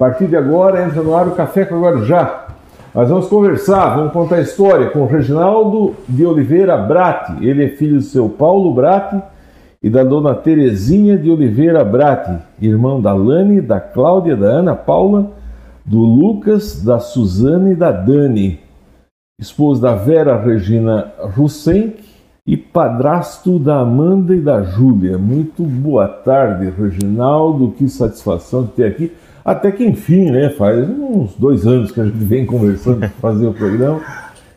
A partir de agora, entra no ar o Café com Guarujá. Nós vamos conversar, vamos contar a história com o Reginaldo de Oliveira Bratti. Ele é filho do seu Paulo Bratti e da dona Terezinha de Oliveira Bratti, irmão da Lani, da Cláudia, da Ana Paula, do Lucas, da Suzane e da Dani. Esposo da Vera Regina Russenck e padrasto da Amanda e da Júlia. Muito boa tarde, Reginaldo. Que satisfação de ter aqui. Até que enfim, né? Faz uns dois anos que a gente vem conversando para fazer o programa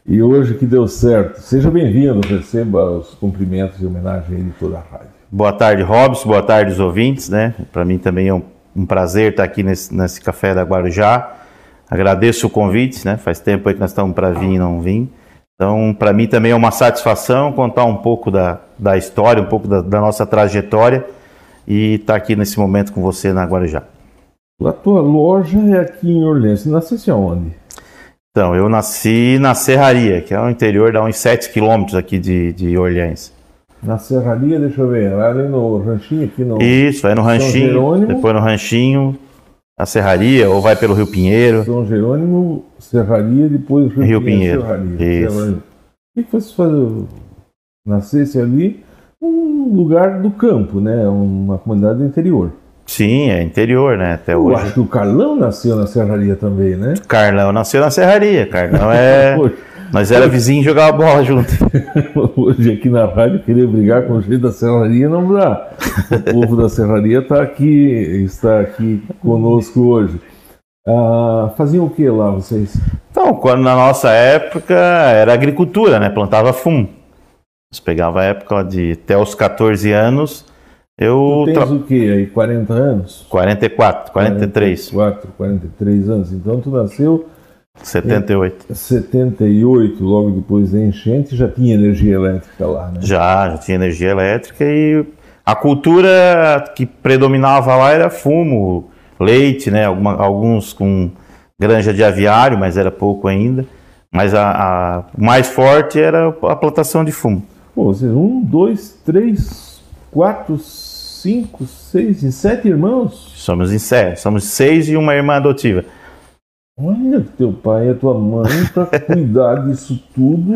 e hoje que deu certo. Seja bem-vindo, receba os cumprimentos e homenagem de toda a rádio. Boa tarde, Robson. Boa tarde, os ouvintes, né? Para mim também é um, um, prazer estar aqui nesse, nesse café da Guarujá. Agradeço o convite, né? Faz tempo aí que nós estamos para vir e não vim. Então, para mim também é uma satisfação contar um pouco da, da história, um pouco da, da nossa trajetória e estar aqui nesse momento com você na Guarujá. A tua loja é aqui em Orleans. Você nasceu aonde? Então, eu nasci na Serraria, que é o interior, dá uns 7 quilômetros aqui de, de Orleans. Na Serraria, deixa eu ver, ali no Ranchinho, aqui no. Isso, vai no Ranchinho, depois no Ranchinho, a Serraria, ou vai pelo Rio Pinheiro. São Jerônimo, Serraria, depois Rio, Rio Pinheiro. Serraria. Isso. Serraria. O que você fazer? Nascesse ali, um lugar do campo, né? Uma comunidade do interior. Sim, é interior, né? Até Eu hoje. acho que o Carlão nasceu na Serraria também, né? Carlão nasceu na Serraria. Carlão é. Nós era vizinho e jogava bola junto. Hoje aqui na rádio querer brigar com o jeito da Serraria não dá. O povo da Serraria está aqui, está aqui conosco hoje. Ah, faziam o que lá vocês? Então, quando na nossa época era agricultura, né? Plantava fumo. Nós pegava a época de até os 14 anos eu tu tens tra... o quê aí? 40 anos? 44, 43. 44, 43 anos. Então tu nasceu 78. Em 78, logo depois da enchente, já tinha energia elétrica lá, né? Já, já tinha energia elétrica e a cultura que predominava lá era fumo, leite, né? Alguma, alguns com granja de aviário, mas era pouco ainda. Mas a, a mais forte era a plantação de fumo. Pô, vocês, um, dois, três, quatro, cinco, seis, em sete irmãos? Somos em sete, somos seis e uma irmã adotiva. Olha, teu pai e tua mãe para cuidar disso tudo.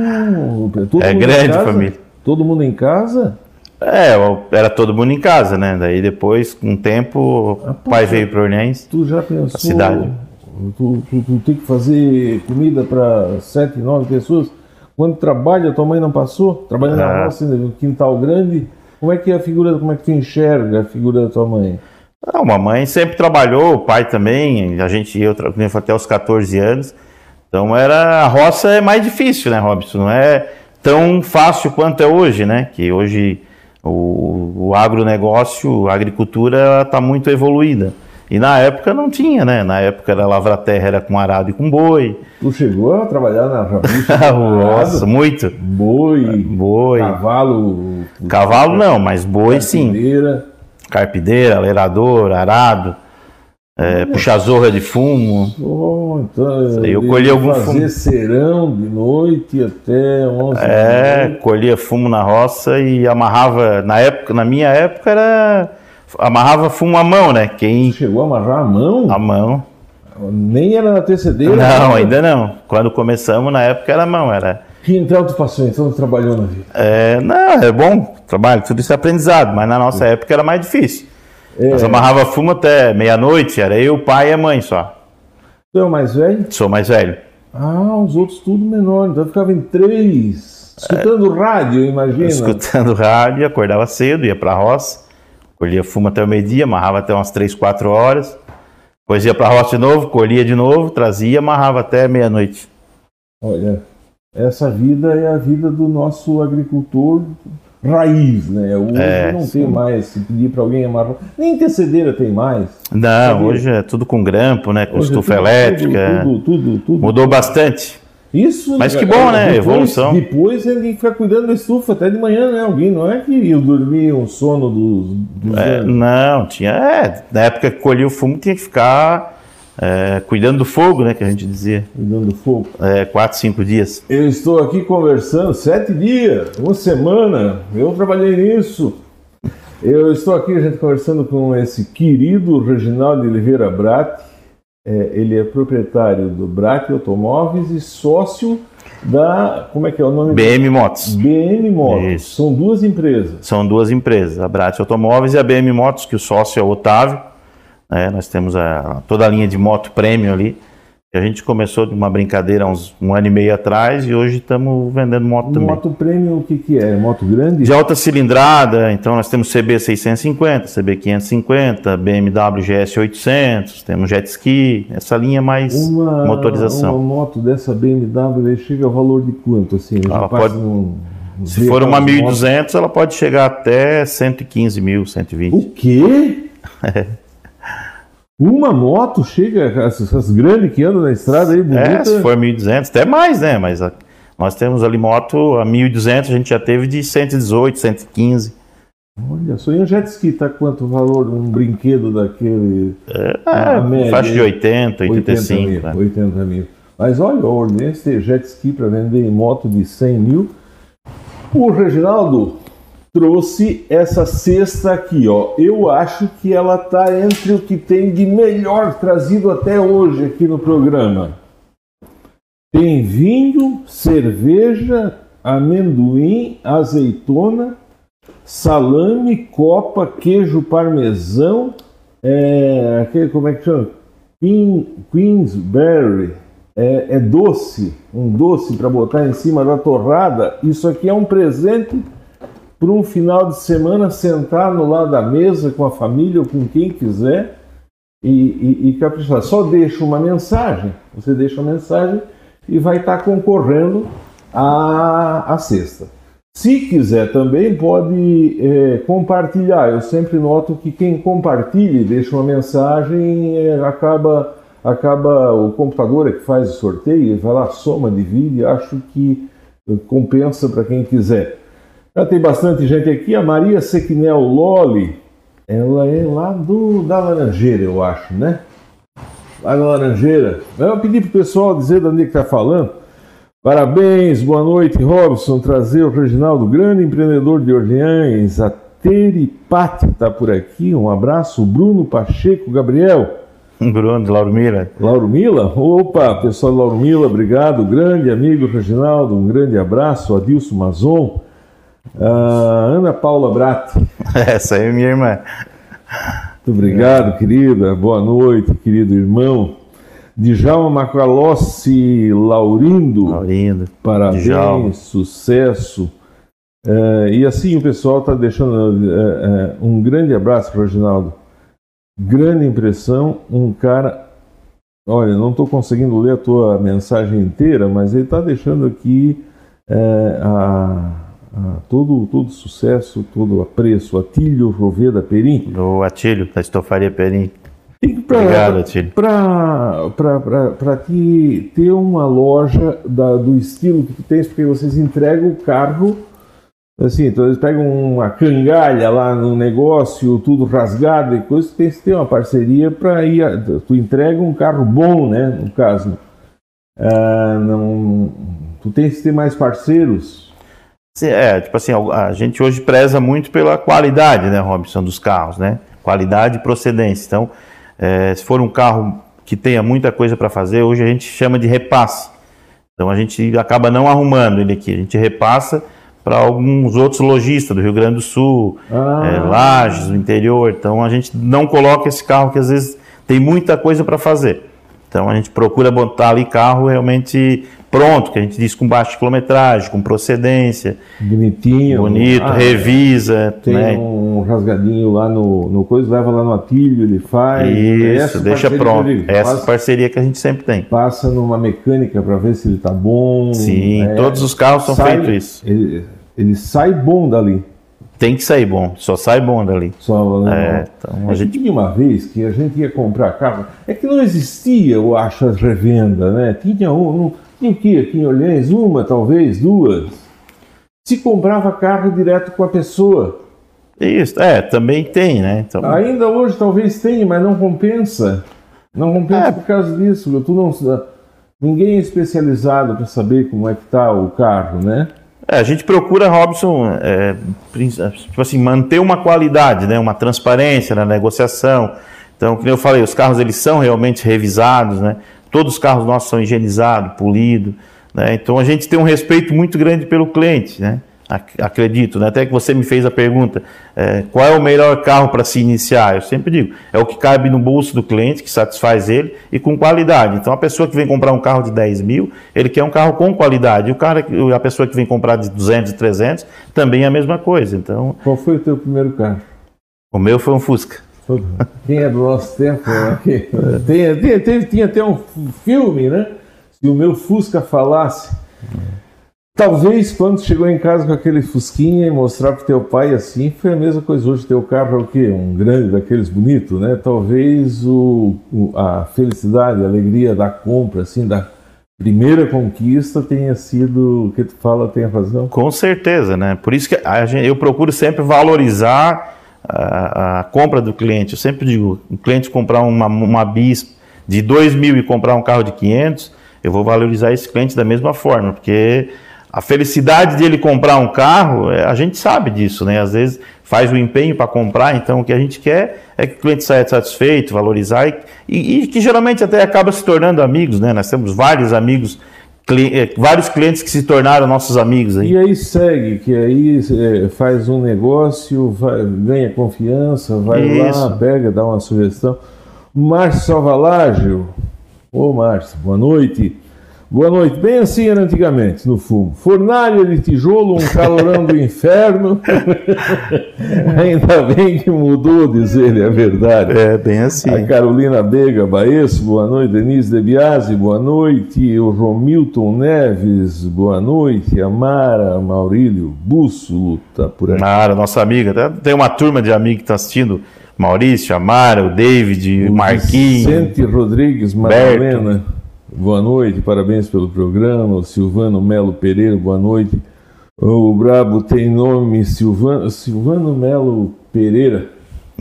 Todo é grande família. Todo mundo em casa? É, era todo mundo em casa, né? Daí depois, com o tempo, ah, o pai veio para Orleans. Tu já pensou? cidade. Tu, tu, tu, tem que fazer comida para sete, nove pessoas. Quando trabalha, tua mãe não passou? Trabalhando ah. na roça, no quintal grande. Como é que é a figura, como é que tu enxerga a figura da tua mãe? Não, a mamãe sempre trabalhou, o pai também, a gente ia até os 14 anos. Então era a roça é mais difícil, né, Robson? Não é tão fácil quanto é hoje, né? Que hoje o, o agronegócio, a agricultura está muito evoluída. E na época não tinha, né? Na época era lavra-terra, era com arado e com boi. Tu chegou a trabalhar na rabucha? Nossa, muito. Boi, boi, cavalo. Cavalo não, mas boi carpideira. sim. Carpideira, aleirador, arado, é, é. puxa-zorra de fumo. Oh, então, eu colhi algum fazer fumo. serão de noite até 11 É, colhia fumo na roça e amarrava. Na época, na minha época era amarrava fumo à mão, né? Quem chegou a amarrar a mão? A mão. Nem era na tercedeira? Não, né? ainda não. Quando começamos, na época era a mão, era. Que então tu passou, então tu trabalhou na vida? É, não, é bom, trabalho, tudo isso é aprendizado, mas na nossa época era mais difícil. É. Nós amarrava fumo até meia-noite, era eu, o pai e a mãe só. Tu é o mais velho? Sou mais velho. Ah, os outros tudo menor, então eu ficava em três, escutando é, rádio, imagina. Escutando rádio, acordava cedo, ia pra roça Colhia fumo até o meio-dia, amarrava até umas 3, 4 horas. Depois ia para a roça de novo, colhia de novo, trazia, amarrava até meia-noite. Olha, essa vida é a vida do nosso agricultor raiz, né? Hoje é, não sim. tem mais, se pedir para alguém amarrar, nem tecedeira tem mais. Não, hoje é tudo com grampo, né? Com hoje estufa é tudo, elétrica. Tudo, tudo, tudo, Mudou bastante. Isso. Mas que bom, né? Depois, Evolução. Depois ele tem que ficar cuidando da estufa até de manhã, né? Alguém não é que eu dormia um sono dos. dos é, não, tinha. É, na época que colhia o fumo tinha que ficar é, cuidando do fogo, né? Que a gente dizia. Cuidando do fogo. É, quatro, cinco dias. Eu estou aqui conversando, sete dias, uma semana. Eu trabalhei nisso. Eu estou aqui, a gente conversando com esse querido Reginaldo Oliveira Bratti é, ele é proprietário do Braque Automóveis e sócio da. Como é que é o nome? BM Motos. BM Motos. Isso. São duas empresas. São duas empresas, a Brat Automóveis e a BM Motos, que o sócio é o Otávio. É, nós temos a, toda a linha de moto premium ali. A gente começou de uma brincadeira uns um ano e meio atrás e hoje estamos vendendo moto também. Moto premium, o que, que é? Moto grande? De alta cilindrada, então nós temos CB 650, CB 550, BMW GS 800, temos jet ski, essa linha mais uma, motorização. Uma moto dessa BMW chega ao valor de quanto? Assim, ela pode, um, se for uma 1200, ela pode chegar até 115 mil, 120. O quê? É. Uma moto chega, essas grandes que andam na estrada aí, bonita. É, se for 1.200, até mais, né? Mas a, nós temos ali moto a 1.200, a gente já teve de 118, 115. Olha só, e um jet ski tá quanto valor um brinquedo daquele? É, é faixa de 80, 85. 80 mil, né? 80 mil. Mas olha, a ordem jet ski para vender em moto de 100 mil. O Reginaldo, trouxe essa cesta aqui, ó. Eu acho que ela tá entre o que tem de melhor trazido até hoje aqui no programa. Tem vinho, cerveja, amendoim, azeitona, salame, copa, queijo parmesão, é, aquele, como é que chama? Queen, Queensberry, é, é doce, um doce para botar em cima da torrada. Isso aqui é um presente para um final de semana sentar no lado da mesa com a família ou com quem quiser e, e, e caprichar. Só deixa uma mensagem, você deixa uma mensagem e vai estar concorrendo à, à cesta. Se quiser também pode é, compartilhar. Eu sempre noto que quem compartilha e deixa uma mensagem é, acaba acaba o computador é que faz o sorteio, vai lá soma, divide. Acho que compensa para quem quiser. Já tem bastante gente aqui. A Maria Sequinel Loli, ela é lá do, da Laranjeira, eu acho, né? Lá na Laranjeira. Eu pedi para o pessoal dizer de onde é que está falando. Parabéns, boa noite, Robson. Trazer o Reginaldo, grande empreendedor de Orleans. A Teripati está por aqui. Um abraço. Bruno Pacheco, Gabriel. Bruno, Lauro Mila. Lauro Mila? Opa, pessoal de Lauro Mila, obrigado. Grande amigo Reginaldo, um grande abraço. Adilson Mazon. Uh, Ana Paula Brat. Essa aí é minha irmã. Muito obrigado, querida. Boa noite, querido irmão. Djalma Macalossi Laurindo. Laurindo. Parabéns, Djalma. sucesso. Uh, e assim o pessoal está deixando uh, um grande abraço, Reginaldo. Grande impressão, um cara. Olha, não estou conseguindo ler a tua mensagem inteira, mas ele está deixando aqui a ah, todo, todo sucesso, todo apreço. Atílio Roveda Perim. O Atílio, da Estofaria Perim. Pra, Obrigado, Atílio. Para ti ter uma loja da, do estilo que tu tens, porque vocês entregam o carro, assim, então eles pegam uma cangalha lá no negócio, tudo rasgado e coisa, tu tens que ter uma parceria para ir. Tu entrega um carro bom, né? No caso. Ah, não, tu tens que ter mais parceiros é, tipo assim, a gente hoje preza muito pela qualidade, né, Robson, dos carros, né? Qualidade e procedência. Então, é, se for um carro que tenha muita coisa para fazer, hoje a gente chama de repasse. Então a gente acaba não arrumando ele aqui, a gente repassa para alguns outros lojistas do Rio Grande do Sul, ah. é, Lages, do interior. Então a gente não coloca esse carro que às vezes tem muita coisa para fazer. Então a gente procura botar ali carro realmente pronto, que a gente diz com baixa quilometragem, com procedência. Bonitinho. Bonito, ah, revisa. Tem né? um rasgadinho lá no, no coisa, leva lá no atilho, ele faz. Isso, deixa pronto. Essa passa, parceria que a gente sempre tem. Passa numa mecânica para ver se ele está bom. Sim, é, todos os carros são feitos isso. Ele, ele sai bom dali. Tem que sair bom, só sai bom dali. Só, é, então, a é gente tinha uma vez que a gente ia comprar carro, é que não existia o achas revenda, né? Tinha um, o que aqui em Orleans? Uma, talvez, duas. Se comprava carro direto com a pessoa. Isso, é, também tem, né? Então... Ainda hoje talvez tenha, mas não compensa. Não compensa é. por causa disso. Tu não, ninguém é especializado para saber como é que está o carro, né? É, a gente procura, Robson, é, tipo assim, manter uma qualidade, né, uma transparência na negociação, Então, como eu falei, os carros eles são realmente revisados, né? Todos os carros nossos são higienizados, polidos, né? Então a gente tem um respeito muito grande pelo cliente, né? acredito, né? até que você me fez a pergunta, é, qual é o melhor carro para se iniciar? Eu sempre digo, é o que cabe no bolso do cliente, que satisfaz ele e com qualidade. Então a pessoa que vem comprar um carro de 10 mil, ele quer um carro com qualidade. E o cara, a pessoa que vem comprar de 200 e 300, também é a mesma coisa. Então, qual foi o teu primeiro carro? O meu foi um Fusca. Quem é do nosso tempo? Aqui. Tem, tem, tem, tinha até um filme, né? Se o meu Fusca falasse Talvez quando chegou em casa com aquele fusquinha e mostrar para teu pai assim, foi a mesma coisa. Hoje teu carro é o quê? Um grande daqueles bonito, né? Talvez o, o, a felicidade, a alegria da compra, assim, da primeira conquista tenha sido o que tu fala, tem razão. Com certeza, né? Por isso que gente, eu procuro sempre valorizar a, a, compra do cliente. Eu sempre digo, o cliente comprar uma, uma bis de 2 mil e comprar um carro de 500, eu vou valorizar esse cliente da mesma forma, porque a felicidade de ele comprar um carro, é, a gente sabe disso, né? Às vezes faz o empenho para comprar, então o que a gente quer é que o cliente saia satisfeito, valorizar e, e, e que geralmente até acaba se tornando amigos, né? Nós temos vários amigos é, vários clientes que se tornaram nossos amigos aí. E aí segue, que aí é, faz um negócio, vai, ganha confiança, vai Isso. lá, pega, dá uma sugestão. Márcio Salvalágio, ô Márcio, boa noite. Boa noite. Bem assim era antigamente, no fumo. Fornalha de tijolo, um calorão do inferno. Ainda bem que mudou, diz ele, é verdade. É, bem assim. A Carolina Bega Baesso, boa noite. Denise De Biasi, boa noite. O Romilton Neves, boa noite. A Mara Maurílio Bússolo, tá por aqui. Mara, nossa amiga. Tem uma turma de amigos que está assistindo. Maurício, Amara, o David, o Marquinhos. Vicente Rodrigues, Madalena. Boa noite, parabéns pelo programa. O Silvano Melo Pereira, boa noite. O Brabo tem nome Silvano, Silvano Melo Pereira.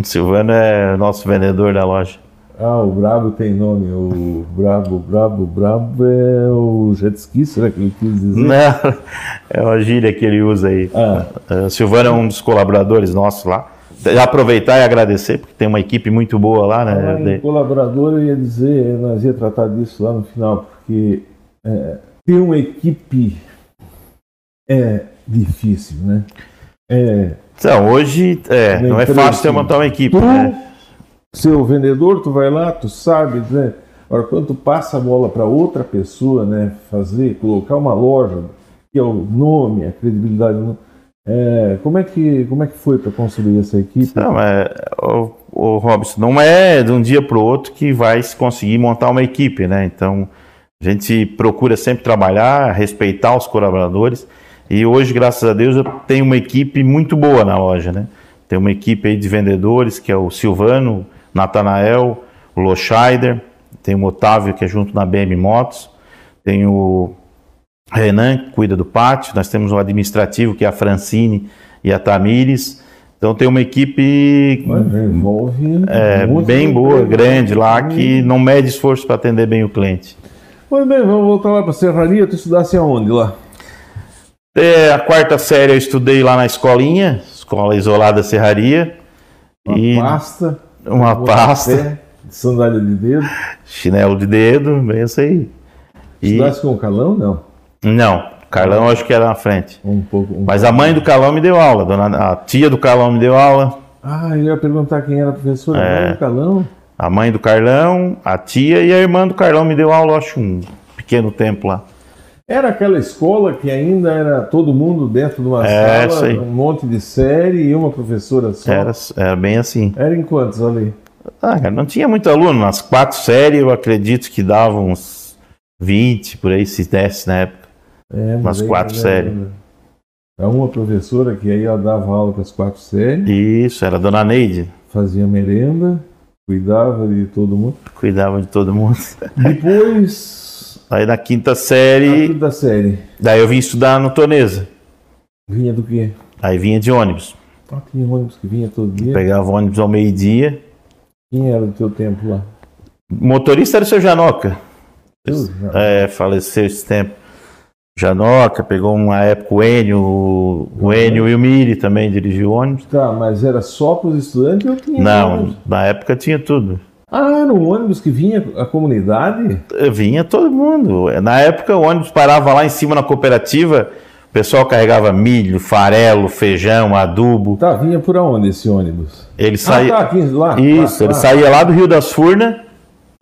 Silvano é nosso vendedor da loja. Ah, o Brabo tem nome. O Brabo, Brabo, Brabo é o jet ski, será que ele quis dizer? Não, é uma gíria que ele usa aí. Ah. O Silvano é um dos colaboradores nossos lá aproveitar e agradecer, porque tem uma equipe muito boa lá, né? Ah, colaborador, eu ia dizer, nós ia tratar disso lá no final, porque é, ter uma equipe é difícil, né? É, então, hoje é, não é fácil ter montar uma equipe, tu, né? Seu vendedor, tu vai lá, tu sabe, né? Agora, quando tu passa a bola para outra pessoa, né? Fazer, colocar uma loja, que é o nome, a credibilidade do nome, é, como, é que, como é que foi para construir essa equipe? Não, é, o, o Robson, não é de um dia para o outro que vai se conseguir montar uma equipe, né? Então, a gente procura sempre trabalhar, respeitar os colaboradores. E hoje, graças a Deus, eu tenho uma equipe muito boa na loja, né? Tem uma equipe aí de vendedores, que é o Silvano, Natanael, o Loscheider, tem o Otávio, que é junto na BM Motos, tem o Renan, que cuida do pátio, nós temos um administrativo, que é a Francine e a Tamires. Então tem uma equipe é, bem boa, grande lá, que não mede esforço para atender bem o cliente. Muito bem, vamos voltar lá para a Serraria. Tu estudasse aonde lá? É, a quarta série eu estudei lá na escolinha, escola isolada Serraria. Uma e pasta. Uma pasta. Pé, sandália de dedo. Chinelo de dedo, bem isso aí. Estudasse e... com o calão, não? Não, Carlão acho que era na frente. Um pouco. Um Mas a mãe do Carlão me deu aula, dona, a tia do Carlão me deu aula. Ah, eu ia perguntar quem era a professora, é, a mãe do Carlão? A mãe do Carlão, a tia e a irmã do Carlão me deu aula, acho, um pequeno tempo lá. Era aquela escola que ainda era todo mundo dentro de uma é, sala, um monte de série e uma professora só? Era, era bem assim. Era em quantos ali? Ah, não tinha muito aluno, nas quatro séries eu acredito que davam uns 20, por aí, se desse na época. É, umas quatro séries. É uma professora que aí ela dava aula para as quatro séries. Isso, era a dona Neide. Fazia merenda, cuidava de todo mundo. Cuidava de todo mundo. Depois. Aí na quinta série. Na quinta série. Daí eu vim estudar no Tonesa. Vinha do quê? Aí vinha de ônibus. Ah, tinha ônibus que vinha todo dia? Pegava ônibus ao meio-dia. Quem era do teu tempo lá? motorista era o seu Janoca. É, faleceu esse tempo. Janoca, pegou uma época o Enio, o Enio e o Miri também dirigiu ônibus. Tá, mas era só para os estudantes ou tinha Não, ônibus? na época tinha tudo. Ah, era um ônibus que vinha a comunidade? Vinha todo mundo. Na época o ônibus parava lá em cima na cooperativa, o pessoal carregava milho, farelo, feijão, adubo. Tá, vinha por aonde esse ônibus? Ele saía. Ah, tá, aqui, lá. Isso, lá, ele lá. saía lá do Rio das Furnas,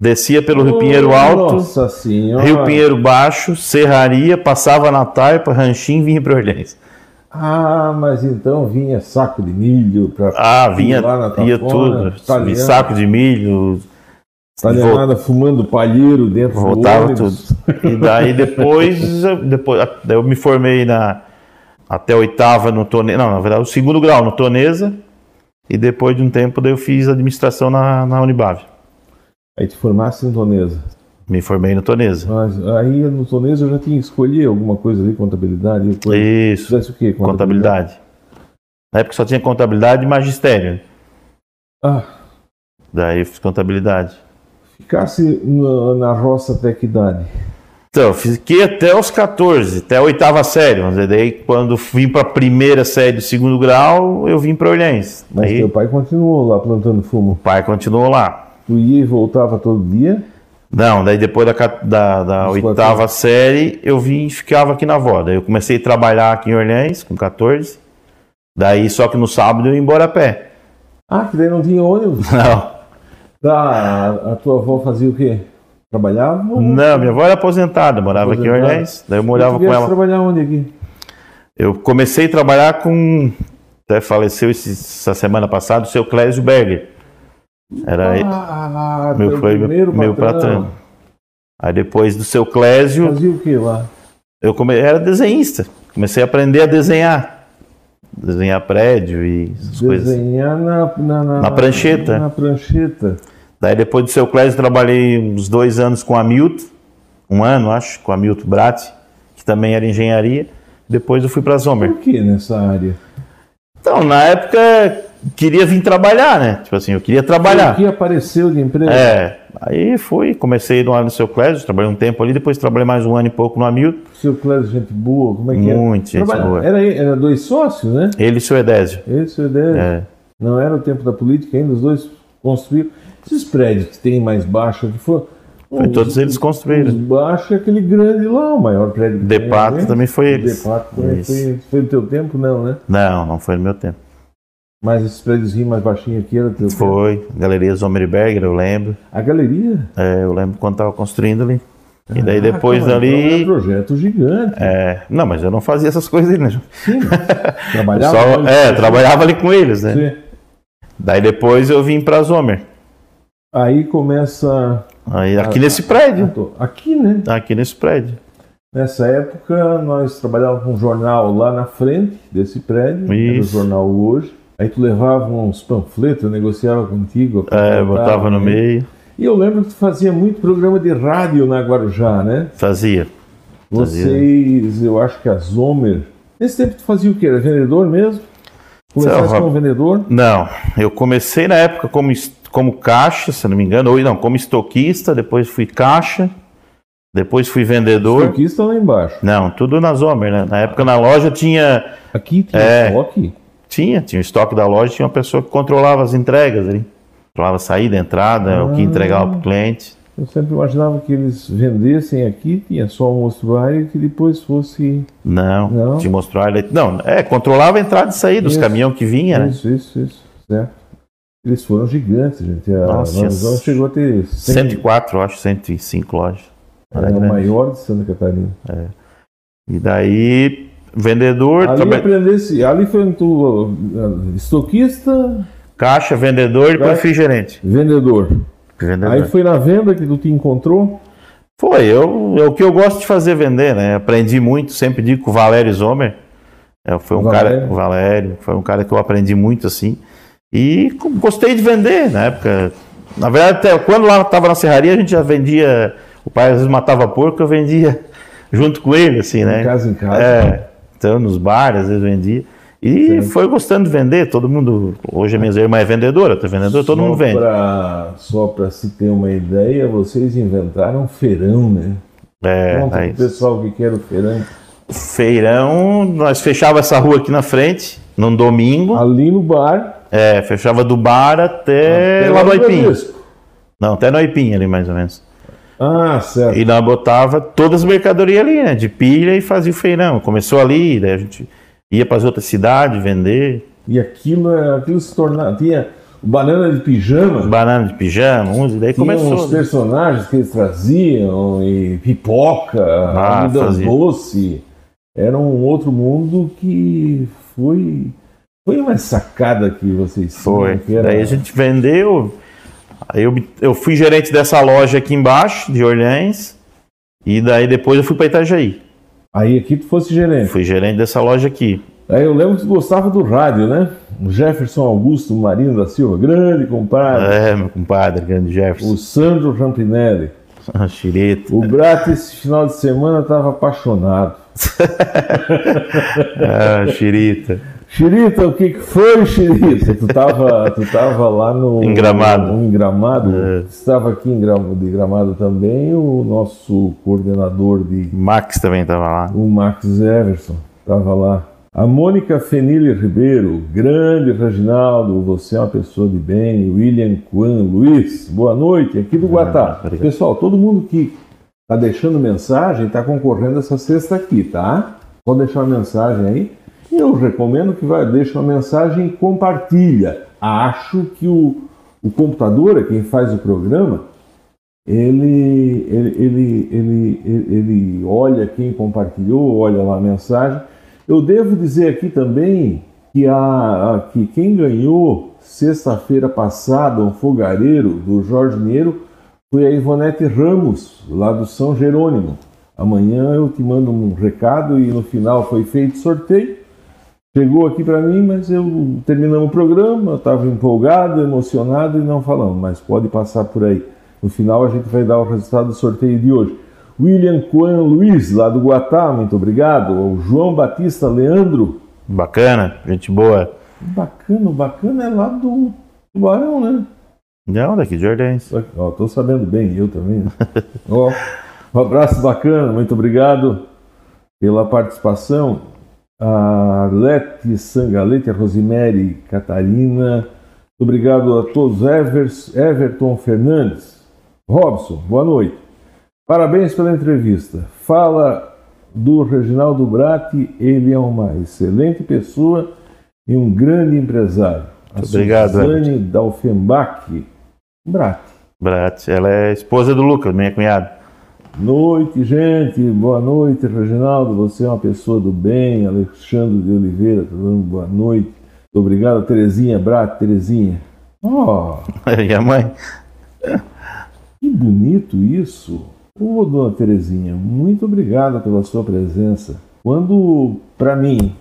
descia pelo Rio Pinheiro Alto, Nossa senhora. Rio Pinheiro Baixo, Serraria, passava na Taipa, Ranchinho e vinha para Orleans. Ah, mas então vinha saco de milho para Ah, vinha, lá na ia tudo. Saco de milho, Italianada fumando palheiro dentro voltava do tudo. E daí depois, eu- depois daí eu me formei na até a oitava no Tonesa, não, na verdade o segundo grau no Tonesa, e depois de um tempo daí eu fiz administração na, na Unibave. Aí te formasse em Tonesa. Me formei no Tonesa. Mas aí no Tonesa eu já tinha que escolher alguma coisa ali, contabilidade, coisa. Isso, Fizesse o quê? contabilidade. Na época só tinha contabilidade e magistério. Ah, Daí eu fiz contabilidade. ficasse na, na roça até que idade? Então, eu fiquei até os 14, até a oitava série. Dizer, daí quando vim para a primeira série do segundo grau, eu vim para Orleans. Mas Aí teu o pai continuou lá plantando fumo. pai continuou lá. Tu ia e voltava todo dia? Não, daí depois da, da, da oitava série, eu vim e ficava aqui na avó. Daí eu comecei a trabalhar aqui em Orleans, com 14. Daí, só que no sábado eu ia embora a pé. Ah, que daí não tinha ônibus. Não, Tá, a, tua avó fazia o quê? Trabalhava? ou- não minha avó era aposentada, morava aqui em Aposentada. Orleans. Daí eu morava com ela. trabalhar onde aqui? Eu comecei a trabalhar com. Até faleceu essa semana passada o seu Clésio Berger. Era ele- Ah, meu, teu foi primeiro meu patrão. Aí depois do seu Clésio, Fazia o que lá? eu come... era desenhista. Comecei a aprender a desenhar. Desenhar prédio e essas coisas. Desenhar na, na, na, Na prancheta. Na prancheta. Daí depois do seu Clésio trabalhei uns dois anos com a Milton, um ano acho, com a Milton Bratti, que também era engenharia. Depois eu fui para a Zomer. Por que nessa área? Então, na época, queria vir trabalhar, né? Tipo assim, eu queria trabalhar. O que apareceu de emprego? É, aí fui, comecei no ano no seu Clésio, trabalhei um tempo ali, depois trabalhei mais um ano e pouco no Hamilton. Seu Clésio, gente boa, como é que Muito era? gente Trabalha- boa. Era, era dois sócios, né? Ele e o seu Edésio. Esse é o ideia. É. Não era o tempo da política ainda, os dois construíram. Esses prédios que tem mais baixo, que for. Foi todos eles construíram. Os baixos é aquele grande lá, o maior prédio. Depato né? também foi eles. Depato também Isso. foi, foi no teu tempo, não, né? Não, não foi no meu tempo. Mas esses prédios mais baixinhos aqui era teu tempo. Foi, Galeria Zomerberger, eu lembro. A galeria? É, eu lembro quando tava construindo ali. E daí Ah, depois então, então ali. Era um projeto gigante. É, não, mas eu não fazia essas coisas aí, né? Sim. Trabalhava. só- ali. é, trabalhava ali com eles, né? Sim. Daí depois eu vim pra Zomer. Aí começa. Aí, aqui Ah, nesse prédio. Aqui, né? Aqui nesse prédio. Nessa época, nós trabalhávamos com um jornal lá na frente desse prédio, era o Isso. jornal Hoje. Aí tu levava uns panfletos, eu negociava contigo. É, botava no né? meio, E eu lembro que tu fazia muito programa de rádio na Guarujá, né? fazia. Fazia. Vocês, eu acho que a Zomer. Nesse tempo tu fazia o quê? Era vendedor mesmo? Começaste lá, como vendedor? Não, eu comecei na época como, como caixa, se não me engano, ou não, como estoquista, depois fui caixa, depois fui vendedor. Está lá embaixo. Não, tudo na Zomer, né? Na época na loja tinha, Aqui tinha É. estoque? Tinha, tinha o estoque da loja, tinha uma pessoa que controlava as entregas ali. Controlava a saída, a entrada, o que Ah. entregava para o cliente. Eu sempre imaginava que eles vendessem aqui, tinha só um mostruário que depois fosse. Não, Não? mostrou ele. Não, é, controlava a entrada e saída dos caminhões que vinha, né? Isso, isso, isso. Certo. Eles foram gigantes, gente. A Nossa, Amazon chegou a ter 100, 104, eu acho, 105 lojas. Era era o grande. maior de Santa Catarina. E daí, vendedor, Ali traba- aprendesse, ali foi tu, uh, estoquista, caixa, vendedor e gerente. vendedor. Vendedor. Aí foi na venda que tu te encontrou. Foi, eu, é o que eu gosto de fazer vender, né? Aprendi muito, sempre digo com o Valério Zomer. É, foi um Valério. cara, o Valério, foi um cara que eu aprendi muito assim. E gostei de vender na época. Na verdade, até quando lá estava na serraria, a gente já vendia. O pai às vezes matava porco, eu vendia junto com ele, assim, né? De casa em casa. É, então nos bares, às vezes vendia. E Certo. foi gostando de vender, todo mundo. Hoje a minha irmã é vendedora, tu é vendedor, todo Só mundo vende. pra- só para se ter uma ideia, vocês inventaram feirão, né? É, Conta aí- pro pessoal que que era o feirão. Feirão, nós fechava essa rua aqui na frente, num domingo. Ali no bar. É, fechava do bar até, até lá no Aipim. Não, até no Aipim ali mais ou menos. Ah, certo. E nós botava todas as mercadorias ali, né? De pilha e fazia o feirão. Começou ali, daí a gente ia para as outras cidades vender. E aquilo, aquilo se tornava. Tinha banana de pijama. Banana de pijama, uns, daí tinha começou. os personagens que eles traziam, e pipoca, ah, doce. Era um outro mundo que foi. Foi uma sacada que vocês Foi. Era... Daí a gente vendeu. Aí eu, eu fui gerente dessa loja aqui embaixo, de Orleans. E daí depois eu fui para Itajaí. Aí aqui tu fosse gerente? Fui gerente dessa loja aqui. Aí eu lembro que tu gostava do rádio, né? O Jefferson Augusto Marino da Silva, grande compadre. É, meu compadre, grande Jefferson. O Sandro Rampinelli. A xireta. O Brat esse final de semana estava apaixonado. ah, xirita. Xirita, o que, foi, Xirita? Tu estava tu tava lá no. Em Gramado. No, Gramado. É. Estava aqui em Gramado, de Gramado também o nosso coordenador de. Max também estava lá. O Max Everson estava lá. A Mônica Fenile Ribeiro, grande Reginaldo, você é uma pessoa de bem. William Quan Luiz, boa noite, aqui do Guatá. Ah, Pessoal, todo mundo que está deixando mensagem está concorrendo essa sexta aqui, tá? Pode deixar uma mensagem aí. Eu recomendo que vai, deixe uma mensagem e compartilha. Acho que o, o computador é quem faz o programa, ele, ele, ele, ele, ele olha quem compartilhou, olha lá a mensagem. Eu devo dizer aqui também que, a, a que quem ganhou sexta-feira passada um fogareiro do Jorge Mineiro foi a Ivonete Ramos, lá do São Jerônimo. Amanhã eu te mando um recado e no final foi feito sorteio. Chegou aqui para mim, mas eu terminamos o programa, estava empolgado, emocionado e não falamos, mas pode passar por aí. No final a gente vai dar o resultado do sorteio de hoje. William Coan Luiz, lá do Guatá, muito obrigado. O João Batista Leandro. Bacana, gente boa. Bacana, bacana é lá do Tubarão, né? Não, daqui de Jordães. Ó, tô sabendo bem, eu também. Ó, um abraço bacana, muito obrigado pela participação a Arlete Sangalete, a Rosemary Catarina. Obrigado a todos. Evers, Everton Fernandes. Robson, boa noite. Parabéns pela entrevista. Fala do Reginaldo Bratti, ele é uma excelente pessoa e um grande empresário. Muito obrigado, Suzane Dalfenbach Bratti. Bratti, ela é esposa do Lucas, minha cunhada. Noite, gente. Boa noite, Reginaldo. Você é uma pessoa do bem. Alexandre de Oliveira, tá dando boa noite. Muito obrigado, Terezinha Brat, Terezinha. Oh, e a mãe? Que bonito isso. Ô, oh, dona Terezinha, muito obrigado pela sua presença. Quando, para mim,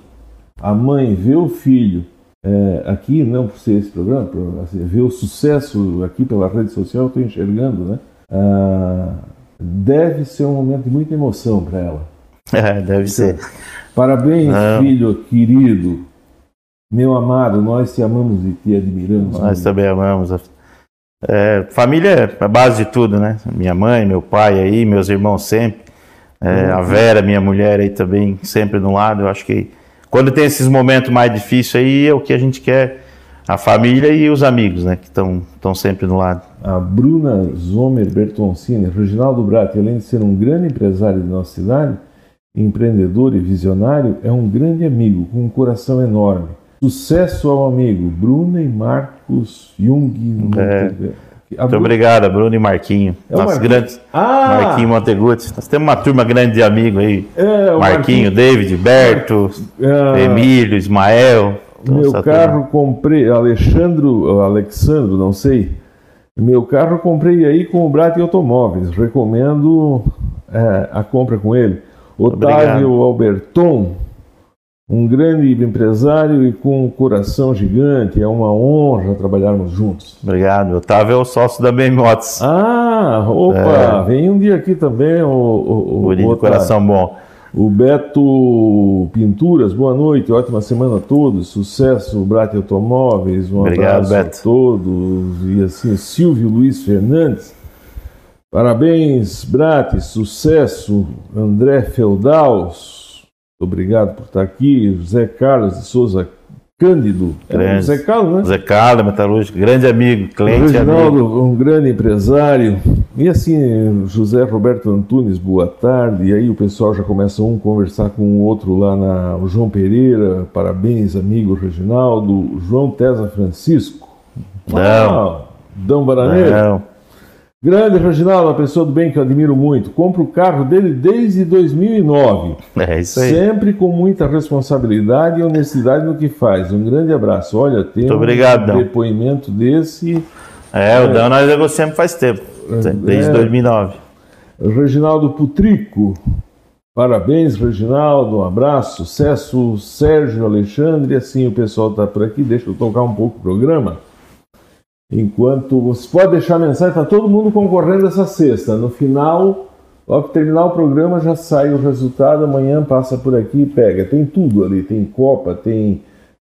a mãe vê o filho é, aqui, não por ser esse programa, assim, vê o sucesso aqui pela rede social, eu estou enxergando, né? Ah, deve ser um momento de muita emoção para ela. É, deve ser. Parabéns, Não. filho querido, meu amado, nós te amamos e te admiramos. Nós muito. também amamos. É, família é a base de tudo, né? Minha mãe, meu pai aí, meus irmãos sempre. É, uhum. A Vera, minha mulher aí também, sempre no lado. Eu acho que quando tem esses momentos mais difíceis aí, é o que a gente quer a família e os amigos, né, que estão sempre no lado. A Bruna Zomer Bertoncini, Reginaldo Bratti, além de ser um grande empresário de nossa cidade, empreendedor e visionário, é um grande amigo com um coração enorme. Sucesso ao amigo Bruna e Marcos Jung. É. Muito obrigado, Bruno e Marquinho. É Nossos grandes. Ah! Marquinho Monteguti. Nós temos uma turma grande de amigos aí. É, Marquinho, Marquinho, David, Berto, é... Emílio, Ismael. Meu carro comprei, Alexandro, Alexandro, não sei. Meu carro comprei aí com o Brat Automóveis. Recomendo é, a compra com ele. Otávio Obrigado. Alberton, um grande empresário e com um coração gigante. É uma honra trabalharmos juntos. Obrigado. Otávio é o sócio da BM Motos. Ah, opa, é. vem um dia aqui também. O, o, o, o coração bom. O Beto Pinturas, boa noite, ótima semana a todos, sucesso, Brate Automóveis, um Obrigado, abraço Beto. a todos. E assim, Silvio Luiz Fernandes, parabéns, Brate, sucesso, André Feudal, obrigado por estar aqui. José Carlos de Souza Cândido. Grande. É, José Carlos, né? Zé Carlos, metalúrgico, grande amigo, cliente Reginaldo, amigo. um grande empresário. E assim, José Roberto Antunes, boa tarde. E aí o pessoal já começa um a conversar com o outro lá na. O João Pereira, parabéns, amigo Reginaldo. João Tesa Francisco. Não. Ah, Dão Baraneiro. Não, Grande Reginaldo, uma pessoa do bem que eu admiro muito. Compro o carro dele desde 2009. é isso aí. Sempre com muita responsabilidade e honestidade no que faz. Um grande abraço. Olha, tem Muito um obrigado, Dão. depoimento desse. É, o Dan nós negociamos faz tempo, desde É. 2009. Reginaldo Putrico. Parabéns, Reginaldo. Um abraço. Sucesso, Sérgio Alexandre. Assim o pessoal está por aqui. Deixa eu tocar um pouco o programa. Enquanto você pode deixar mensagem, está todo mundo concorrendo essa sexta. No final, logo que terminar o programa, já sai o resultado. Amanhã passa por aqui e pega. Tem tudo ali: tem copa, tem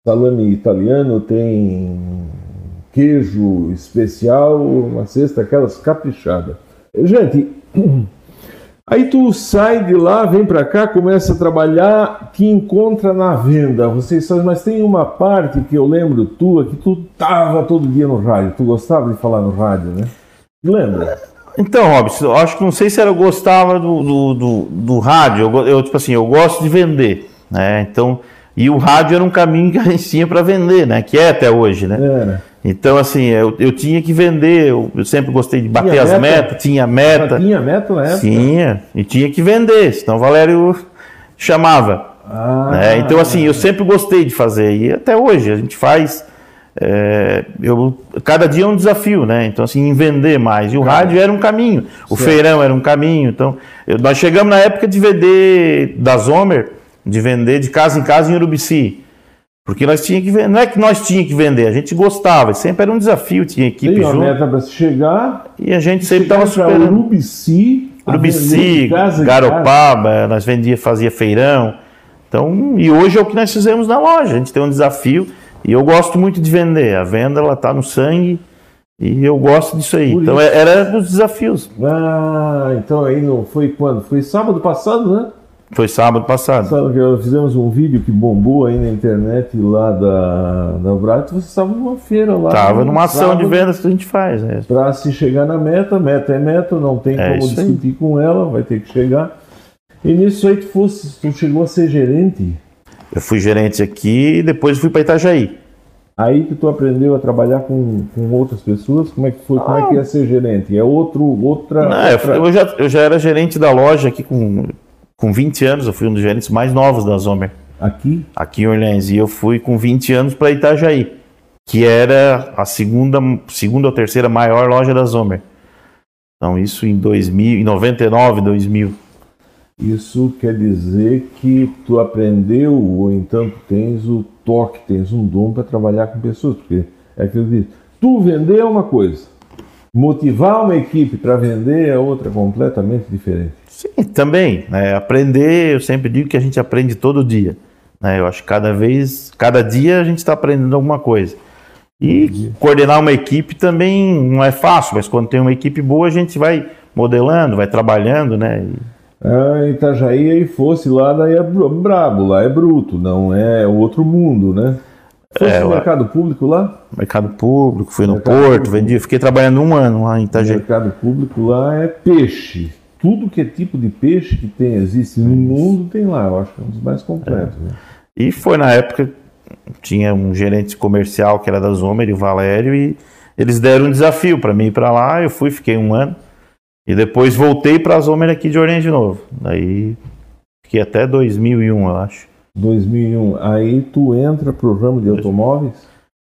salame italiano, tem queijo especial, uma cesta aquelas caprichada. Gente, aí tu sai de lá, vem para cá, começa a trabalhar, te encontra na venda. Vocês sabem, mas tem uma parte que eu lembro tua que tu tava todo dia no rádio. Tu gostava de falar no rádio, né? Lembra? Então, Robson, acho que não sei se era eu gostava do, do, do, do rádio. Eu, eu, tipo assim, eu gosto de vender, né? Então, e o rádio era um caminho que a gente tinha para vender, né? Que é até hoje, né? Era. Então, assim, eu, eu tinha que vender. Eu, eu sempre gostei de bater Tinha as meta? metas, tinha meta, tinha meta na época? tinha e tinha que vender. Senão o Valério chamava. Ah, né? Então, assim, eu sempre gostei de fazer e até hoje a gente faz. é, eu, cada dia é um desafio, né? Então, assim, em vender mais. E o rádio era um caminho, o Certo. feirão era um caminho. Então, eu- nós chegamos na época de vender da Zomer, de vender de casa em casa em Urubici. Porque nós tínhamos que vender, não é que nós tínhamos que vender, a gente gostava, sempre era um desafio, tinha equipe tem uma junto, meta para se chegar. e a gente sempre estava superando. Urubici, Urubici, em casa. Garopaba, nós vendia, fazia feirão. Então, e hoje é o que nós fizemos na loja. A gente tem um desafio e eu gosto muito de vender. A venda ela tá no sangue e eu gosto disso aí. Por então isso. é- era os desafios. Ah, então aí não foi quando? Foi sábado passado, né? Foi sábado passado. Sabe que fizemos um vídeo que bombou aí na internet lá da, da Bright. Você estava numa feira lá. Tava no numa ação de vendas que a gente faz. Né? Para se chegar na meta, meta é meta, não tem É como isso aí. discutir com ela, vai ter que chegar. E nisso aí tu, fosse, tu chegou a ser gerente, Eu fui gerente aqui e depois fui para Itajaí. aí que tu aprendeu a trabalhar com, com outras pessoas, como é que foi? Como é que é ser gerente? É outro, outra. Não, outra- eu já, eu já era gerente da loja aqui com, com 20 anos. Eu fui um dos gerentes mais novos da Zomer. Aqui? aqui em Orleans e eu fui com 20 anos para Itajaí, que era a segunda, segunda ou terceira maior loja da Zomer. Então isso em 2000, em 99, 2000. Isso quer dizer que tu aprendeu, ou então tu tens o toque, tens um dom para trabalhar com pessoas, porque é aquilo que eu disse, tu vender é uma coisa, motivar uma equipe para vender é outra completamente diferente. Sim, também, né, aprender, eu sempre digo que a gente aprende todo dia. né, eu acho que cada vez, cada dia a gente está aprendendo alguma coisa. E coordenar uma equipe também não é fácil, mas quando tem uma equipe boa a gente vai modelando, vai trabalhando, né? Ah, Itajaí aí fosse lá, daí é br- brabo, lá é bruto, não é outro mundo, né? Fosse É, no lá- mercado público lá? mercado público, fui no Mercado Porto, público. vendi, fiquei trabalhando um ano lá em O Itajaí. mercado público lá é peixe. Tudo que é tipo de peixe que tem, existe no mundo tem lá. Eu acho que é um dos mais completos. né? E foi na época, tinha um gerente comercial que era da Zomer e o Valério, e eles deram um desafio para mim ir para lá. Eu fui, fiquei um ano, e depois voltei para a Zomer aqui de Orleans de novo. Daí fiquei até 2001, eu acho. 2001. Aí tu entra pro ramo de automóveis?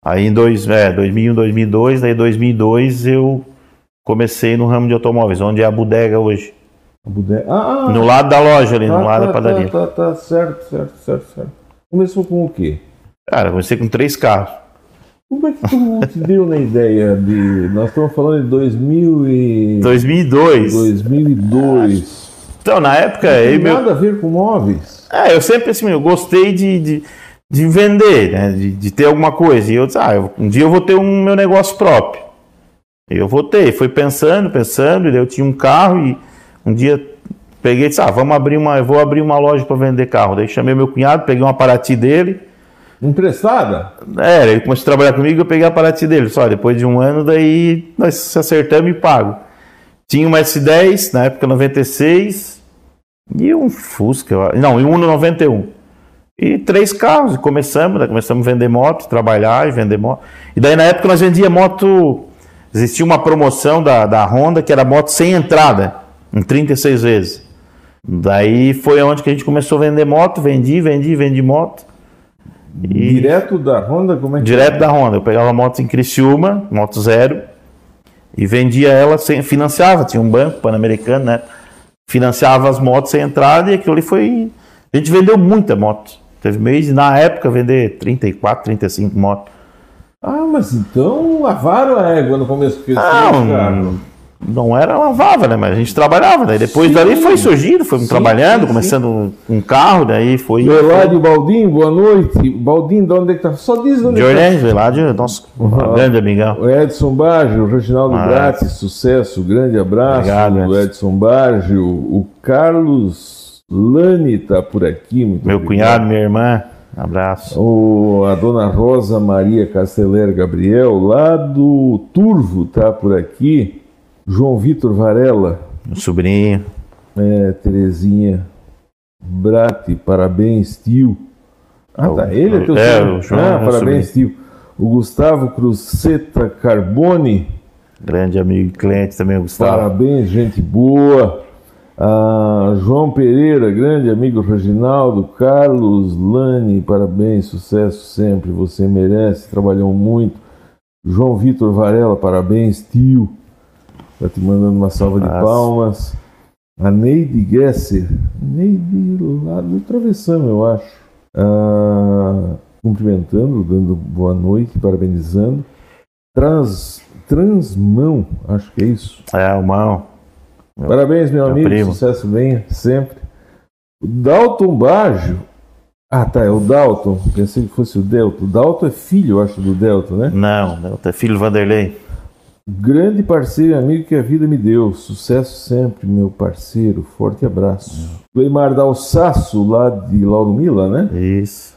Aí em dois, é, 2001, 2002, daí 2002 eu comecei no ramo de automóveis, onde é a bodega hoje. A bodega. Ah, ah, No lado da loja ali, tá, no lado tá, da padaria. Tá, tá, tá, certo, certo, certo, certo. Começou com o quê? Cara, comecei com três carros. Como é que tu te deu na ideia de. Nós estamos falando de 2000 e... 2002. 2002. Então, na época, Não tem meu, nada a ver com móveis. É, eu sempre assim, eu gostei de, de, de vender, né? De, de ter alguma coisa. E eu disse, ah, um dia eu vou ter um meu negócio próprio. Eu vou ter. Fui pensando, pensando, e daí eu tinha um carro e um dia peguei e disse, ah, vamos abrir uma, eu vou abrir uma loja para vender carro. Daí chamei meu cunhado, peguei uma Paraty dele. Emprestada? É, ele começou a trabalhar comigo, eu peguei a Paraty dele. Só depois de um ano, daí nós se acertamos e pago. Tinha uma S10, na época 96, e um Fusca, não, e um no 91. E três carros, e começamos, né? começamos a vender moto, trabalhar e vender moto. E daí na época nós vendia moto, existia uma promoção da, da Honda que era moto sem entrada, em 36 vezes. Daí foi onde que a gente começou a vender moto, vendi, vendi, vendi moto. E... Direto da Honda? Como é que Direto é? da Honda. Eu pegava moto em Criciúma, moto zero, e vendia ela, sem, financiava, tinha um banco pan-americano, né? Financiava as motos sem entrada e aquilo ali foi. A gente vendeu muita moto. Teve mês, na época, vender 34, 35 motos. Ah, mas então lavaram a égua no começo que não, não era lavava, né? Mas a gente trabalhava, daí depois sim. dali foi surgindo, fomos sim, trabalhando, sim, começando um carro, daí foi. Veládio Baldinho, boa noite. Baldinho, de onde é que tá? Só diz onde de é que tá. Veládio, nosso uhum. grande amigão. O Edson Baggio, Reginaldo ah, Gratti, sucesso, grande abraço. Obrigado, Edson Baggio, o Carlos Lani está por aqui. Meu obrigado. cunhado, minha irmã. Abraço. O, a dona Rosa Maria Casteller Gabriel, lá do Turvo, tá por aqui. João Vitor Varela. Meu sobrinho. É, Terezinha Brati, parabéns, tio. Ah, tá. Ele é teu é, o João, ah, parabéns, sobrinho. tio. O Gustavo Cruzeta Carbone. Grande amigo e cliente também, Gustavo. Parabéns, gente boa. Ah, João Pereira, grande amigo Reginaldo, Carlos Lani, parabéns, sucesso sempre, você merece, trabalhou muito. João Vitor Varela, parabéns, tio. Está te mandando uma salva Nossa. de palmas. A Neide Gesser, Neide lá do Travessão, eu acho. Ah, cumprimentando, dando boa noite, parabenizando. Trans, Transmão, acho que é isso. É, o mão. Meu, Parabéns, meu, meu amigo. Primo. Sucesso bem, sempre. O Dalton Baggio. Ah, tá, é o Dalton. Pensei que fosse o Delto. O Dalton é filho, eu acho, do Delto, né? Não, Delton é filho do Vanderlei. Grande parceiro e amigo que a vida me deu. Sucesso sempre, meu parceiro. Forte abraço. Leimar Dalsaço, lá de Lauro Mila, né? Isso.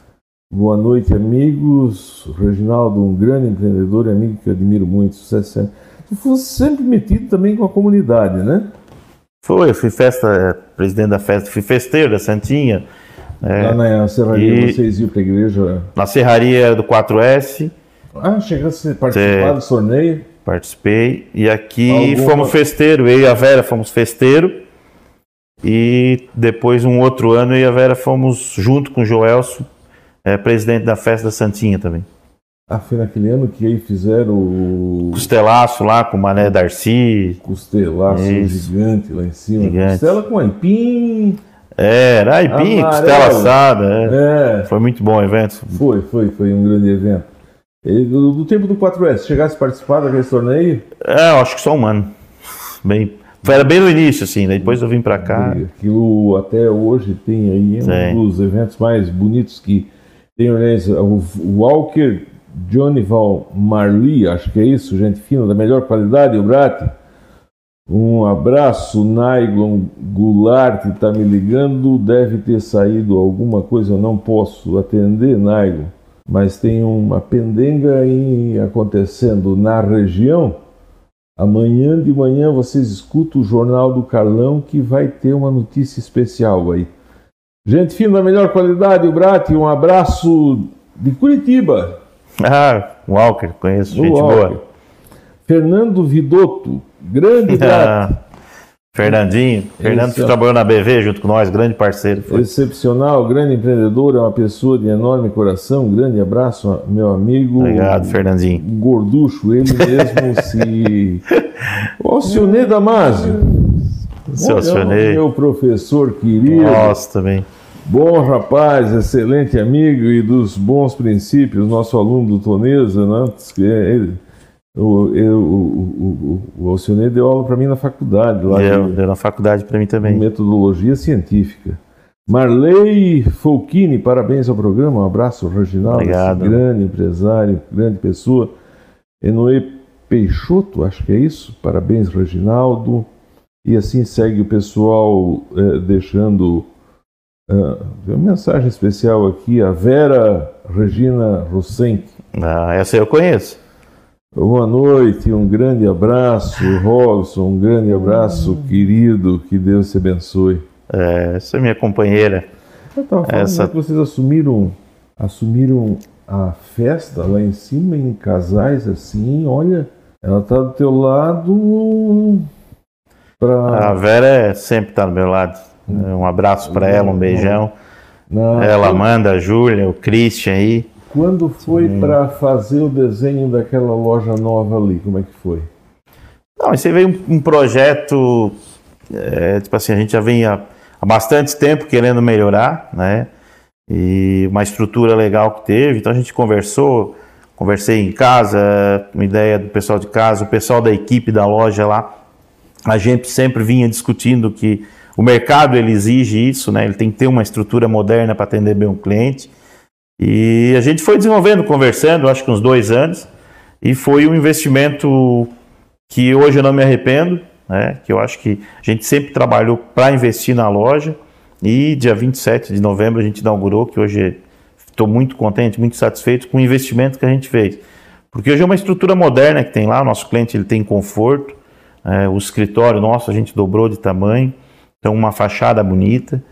Boa noite, amigos. Reginaldo, um grande empreendedor e amigo que eu admiro muito. Sucesso sempre. Tu fosse sempre metido também com a comunidade, né? Foi, eu fui festa, é, presidente da festa, fui festeiro da Santinha. É, Lá na serraria e, vocês iam para a igreja? Na serraria do 4S. Ah, chegasse a participar do sorteio? Participei. E aqui Alguma... fomos festeiro, eu e a Vera fomos festeiro. E depois, um outro ano, eu e a Vera fomos, junto com o Joelso, é, presidente da festa da Santinha também. Ah, foi naquele ano que aí fizeram o. Costelaço lá com o Mané Darcy. Costelaço Isso. gigante lá em cima. Gigante. Costela com aipim. É, era aipim, amarelo. costela assada. É. é. Foi muito bom o evento. Foi, foi, foi um grande evento. E do, do tempo do 4S, chegasse a participar daquele torneio? É, eu acho que só um ano. Bem, era bem no início, assim, né? depois eu vim para cá. Aquilo até hoje tem aí um dos eventos mais bonitos que tem o Walker Johnny Val Marley, acho que é isso, gente fina, da melhor qualidade, o Brate. Um abraço, Nylon Goulart está me ligando, deve ter saído alguma coisa, eu não posso atender, Nylon, mas tem uma pendenga em, acontecendo na região. Amanhã de manhã vocês escutam o Jornal do Carlão que vai ter uma notícia especial aí. Gente fina da melhor qualidade, o Brate, um abraço de Curitiba. Ah, Walker, conheço, gente Walker. boa. Fernando Vidotto, grande gato. Fernandinho, Fernando que trabalhou na BV junto com nós, grande parceiro. Foi. Excepcional, grande empreendedor, é uma pessoa de enorme coração. Grande abraço, meu amigo. Obrigado, Fernandinho. Gorducho, ele mesmo se. Alcionê Damasio. Seu Alcionê. Meu professor querido. Nossa, também. Bom rapaz, excelente amigo e dos bons princípios, nosso aluno do Tonesa, né? Ele, o, eu, o, o, o Alcionei deu aula para mim na faculdade. Lá deu, de, deu na faculdade para mim também. Metodologia científica. Marley Folchini, parabéns ao programa, um abraço, Reginaldo, Obrigado. grande empresário, grande pessoa. Enoê Peixoto, acho que é isso, parabéns, Reginaldo. E assim segue o pessoal é, deixando uh, uma mensagem especial aqui, a Vera Regina Rosenck. Ah, essa eu conheço. Boa noite, um grande abraço, Robson, um grande abraço, querido, que Deus te abençoe. É, essa é minha companheira. Eu estava falando essa... que vocês assumiram, assumiram a festa lá em cima em casais assim, olha, ela está do teu lado Pra... A Vera é, sempre está do meu lado. Um abraço para ela, um beijão. Não, ela manda, a Júlia, o Christian aí. Quando foi para fazer o desenho daquela loja nova ali? Como é que foi? Não, esse veio um, um projeto, é, tipo assim, a gente já vem há, há, bastante tempo querendo melhorar, né? E uma estrutura legal que teve, então a gente conversou, conversei em casa, uma ideia do pessoal de casa, o pessoal da equipe da loja lá a gente sempre vinha discutindo que o mercado ele exige isso, né? Ele tem que ter uma estrutura moderna para atender bem o cliente. E a gente foi desenvolvendo, conversando, acho que uns dois anos, e foi um investimento que hoje eu não me arrependo, né? Que eu acho que a gente sempre trabalhou para investir na loja. E dia 27 de novembro a gente inaugurou, que hoje estou muito contente, muito satisfeito com o investimento que a gente fez. Porque hoje é uma estrutura moderna que tem lá, o nosso cliente ele tem conforto, é, o escritório nosso a gente dobrou de tamanho, então uma fachada bonita.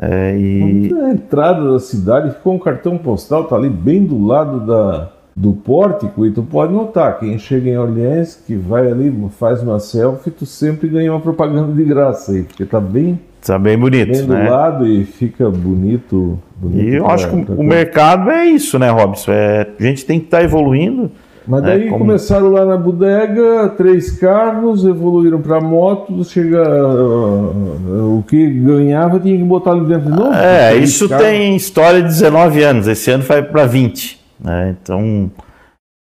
É, e... A entrada da cidade ficou um cartão postal, tá ali bem do lado da, do pórtico, e tu pode notar, quem chega em Orleans, que vai ali, faz uma selfie, tu sempre ganha uma propaganda de graça aí, porque tá bem... Tá bem bonito, bem do né? lado e fica bonito. bonito e eu acho que o mercado é isso, né, Robson? É, a gente tem que estar tá evoluindo, mas né, daí é, como... começaram lá na bodega, três carros, evoluíram para moto, chega uh, o que ganhava tinha que botar ali dentro de novo. É, isso carros. tem história de 19 anos, esse ano vai para 20. Né? Então,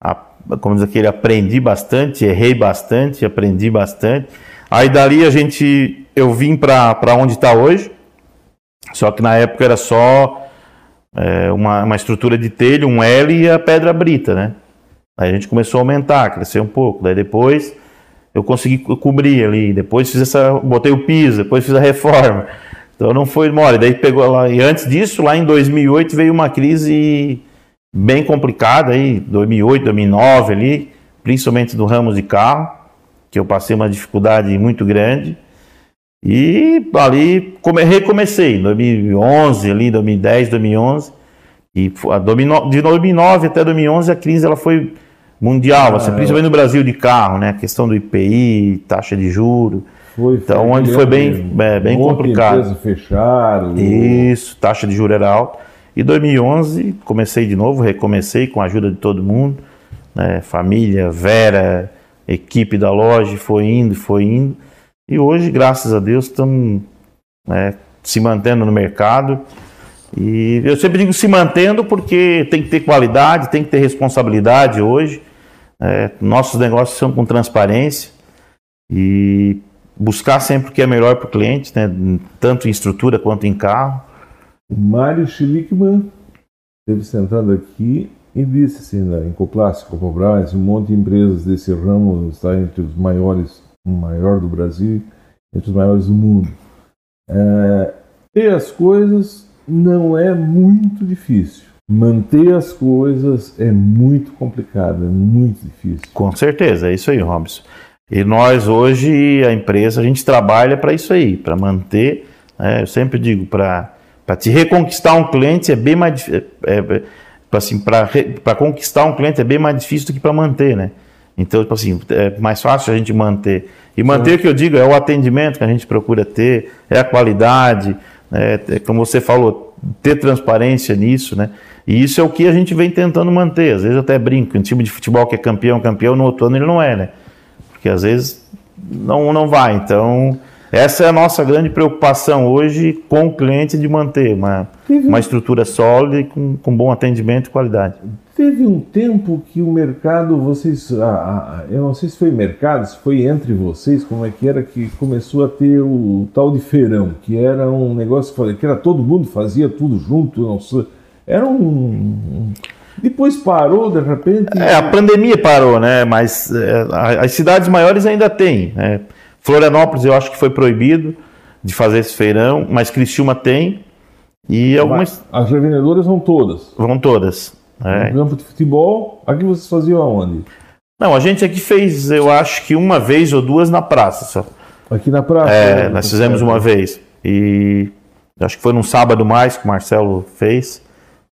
a, como diz aquele, aprendi bastante, errei bastante, aprendi bastante. Aí dali a gente, eu vim para onde está hoje, só que na época era só é, uma, uma estrutura de telha, um L e a pedra brita, né? Aí a gente começou a aumentar, crescer um pouco. Daí depois eu consegui cobrir ali. Depois fiz essa, botei o piso, depois fiz a reforma. Então não foi mole. Daí pegou lá. E antes disso, lá em 2008 veio uma crise bem complicada aí, 2008, 2009 ali, principalmente do ramo de carro, que eu passei uma dificuldade muito grande. E ali come, recomecei, em 2011 ali, 2010, 2011. E de 2009 até 2011 a crise ela foi mundial, assim, ah, principalmente no Brasil de carro, né? A questão do IPI, taxa de juro. Foi, então, onde foi bem, é, bem complicado. fecharam. Isso, taxa de juro era alta. E 2011 comecei de novo, recomecei com a ajuda de todo mundo, né? família, Vera, equipe da loja, foi indo, foi indo. E hoje, graças a Deus, estamos né, se mantendo no mercado. E eu sempre digo se mantendo porque tem que ter qualidade, tem que ter responsabilidade hoje. É, nossos negócios são com transparência e buscar sempre o que é melhor para o cliente, né, tanto em estrutura quanto em carro. Mário Schlickman esteve sentado aqui e disse assim, né, em Coplástico, Cobras, um monte de empresas desse ramo está entre os maiores, o maior do Brasil, entre os maiores do mundo. É, ter as coisas não é muito difícil. Manter as coisas é muito complicado, é muito difícil. Com certeza, é isso aí, Robson. E nós hoje, a empresa, a gente trabalha para isso aí, para manter. Né, eu sempre digo, para te reconquistar um cliente é bem mais é, é, assim, para conquistar um cliente é bem mais difícil do que para manter, né? Então, tipo assim, é mais fácil a gente manter. E manter o que eu digo é o atendimento que a gente procura ter, é a qualidade, é, é, como você falou, ter transparência nisso, né? E isso é o que a gente vem tentando manter. Às vezes até brinco, um time de futebol que é campeão, campeão, no outro ano ele não é, né? Porque às vezes não, não vai. Então, essa é a nossa grande preocupação hoje com o cliente de manter uma, uma estrutura sólida e com, com bom atendimento e qualidade. Teve um tempo que o mercado, vocês, eu não sei se foi mercado, se foi entre vocês, como é que era, que começou a ter o tal de feirão, que era um negócio que era todo mundo fazia tudo junto, não sei, era um, depois parou, de repente. É, a pandemia parou, né? Mas é, as cidades maiores ainda têm. Né? Florianópolis eu acho que foi proibido de fazer esse feirão, mas Criciúma tem. E algumas. As revendedoras vão todas. Vão todas. É. No campo de futebol, aqui vocês faziam aonde? Não, a gente aqui fez, eu acho que uma vez ou duas na praça só. Aqui na praça? É, né? nós fizemos uma vez. E acho que foi num sábado mais que o Marcelo fez,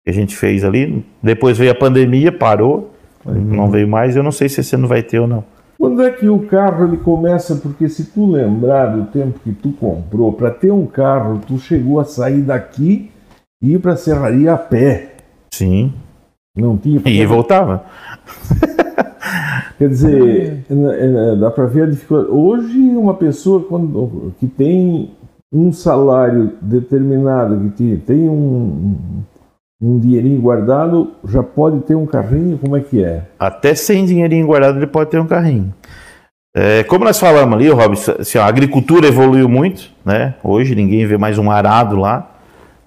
que a gente fez ali. Depois veio a pandemia, parou, não veio mais. Eu não sei se esse ano vai ter ou não. Quando é que o carro ele começa? Porque se tu lembrar do tempo que tu comprou, para ter um carro, tu chegou a sair daqui e ir para a serraria a pé. Sim. Não tinha. E voltava. Quer dizer, dá para ver a dificuldade. Hoje, uma pessoa quando, que tem um salário determinado, que tem um, um dinheirinho guardado, já pode ter um carrinho? Como é que é? Até sem dinheirinho guardado, ele pode ter um carrinho. É, como nós falamos ali, Robson, assim, a agricultura evoluiu muito, né? Hoje ninguém vê mais um arado lá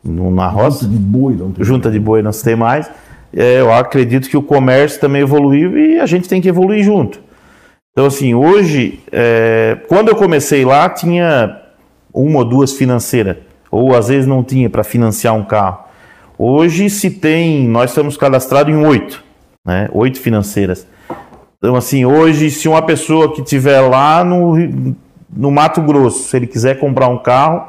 na roça. Junta de boi, não tem. Junta de boi não se tem mais. É, eu acredito que o comércio também evoluiu e a gente tem que evoluir junto. Então, assim, hoje, é, quando eu comecei lá, tinha uma ou duas financeiras, ou às vezes não tinha para financiar um carro. Hoje se tem, nós estamos cadastrados em oito, né? Oito financeiras. Então, assim, hoje, se uma pessoa que estiver lá no, no Mato Grosso, se ele quiser comprar um carro,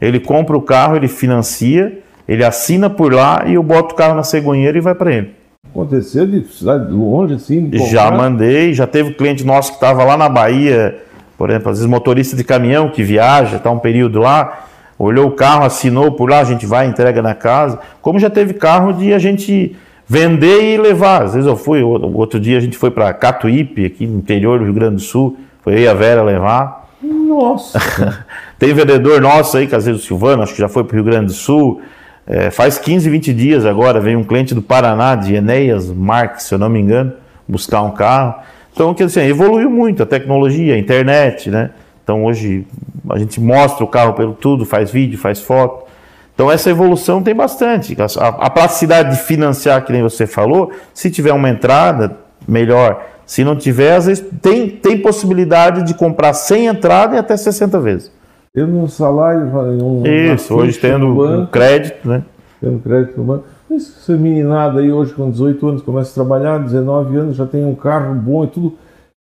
ele compra o carro, ele financia, ele assina por lá e eu boto o carro na cegonheira e vai para ele. Aconteceu de cidade longe assim? Já mandei, já teve cliente nosso que estava lá na Bahia, por exemplo, às vezes motorista de caminhão que viaja, está um período lá, olhou o carro, assinou por lá, a gente vai, entrega na casa. Como já teve carro de a gente vender e levar. Às vezes eu fui, outro dia a gente foi para Catuípe, aqui no interior do Rio Grande do Sul, foi eu e a Vera levar. Nossa! Tem vendedor nosso aí, que às vezes o Silvano, acho que já foi para o Rio Grande do Sul. É, faz 15, 20 dias agora, veio um cliente do Paraná, de Enéas Marques, se eu não me engano, buscar um carro. Então, quer dizer, evoluiu muito a tecnologia, a internet, né? Então, hoje a gente mostra o carro pelo tudo, faz vídeo, faz foto. Então, essa evolução tem bastante. A, a praticidade de financiar, que nem você falou, se tiver uma entrada, melhor. Se não tiver, às vezes tem, tem possibilidade de comprar sem entrada e até 60 vezes. Tendo um salário, um, Isso, hoje tendo no um banco, crédito, né? tendo crédito no banco. Essa meninada aí hoje com 18 anos começa a trabalhar, 19 anos já tem um carro bom e tudo.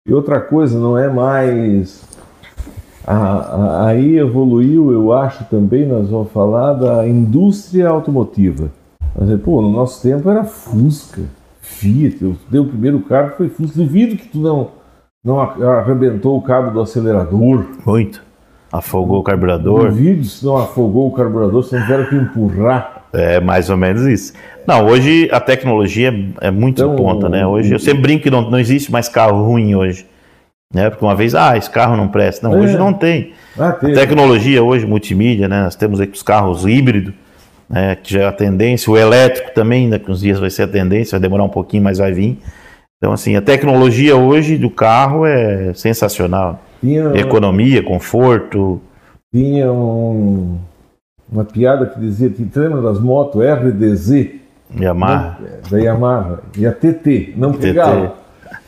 E outra coisa, não é mais. A- a- aí evoluiu, eu acho também, nós vamos falar da indústria automotiva. Mas, pô, no nosso tempo era Fusca, Fiat, eu dei o primeiro carro que foi Fusca. Duvido que tu não, não arrebentou o cabo do acelerador. Muito. Afogou o carburador. Duvido se não afogou o carburador, se não tiveram que empurrar. É mais ou menos isso. Não, hoje a tecnologia é muito Então, em ponta, né? Hoje eu sempre brinco que não, não existe mais carro ruim hoje. Né? Porque uma vez, ah, esse carro não presta. Não, É. hoje não tem. Ah, tecnologia hoje, multimídia, né? Nós temos aí os carros híbridos, né? que já é a tendência. O elétrico também, daqui uns dias vai ser a tendência, vai demorar um pouquinho, mas vai vir. Então, assim, a tecnologia hoje do carro é sensacional. Tinha, Economia, conforto. tinha um- uma piada que dizia, te lembra das motos RDZ Yamaha. da Yamaha e a TT, não TT. pegava.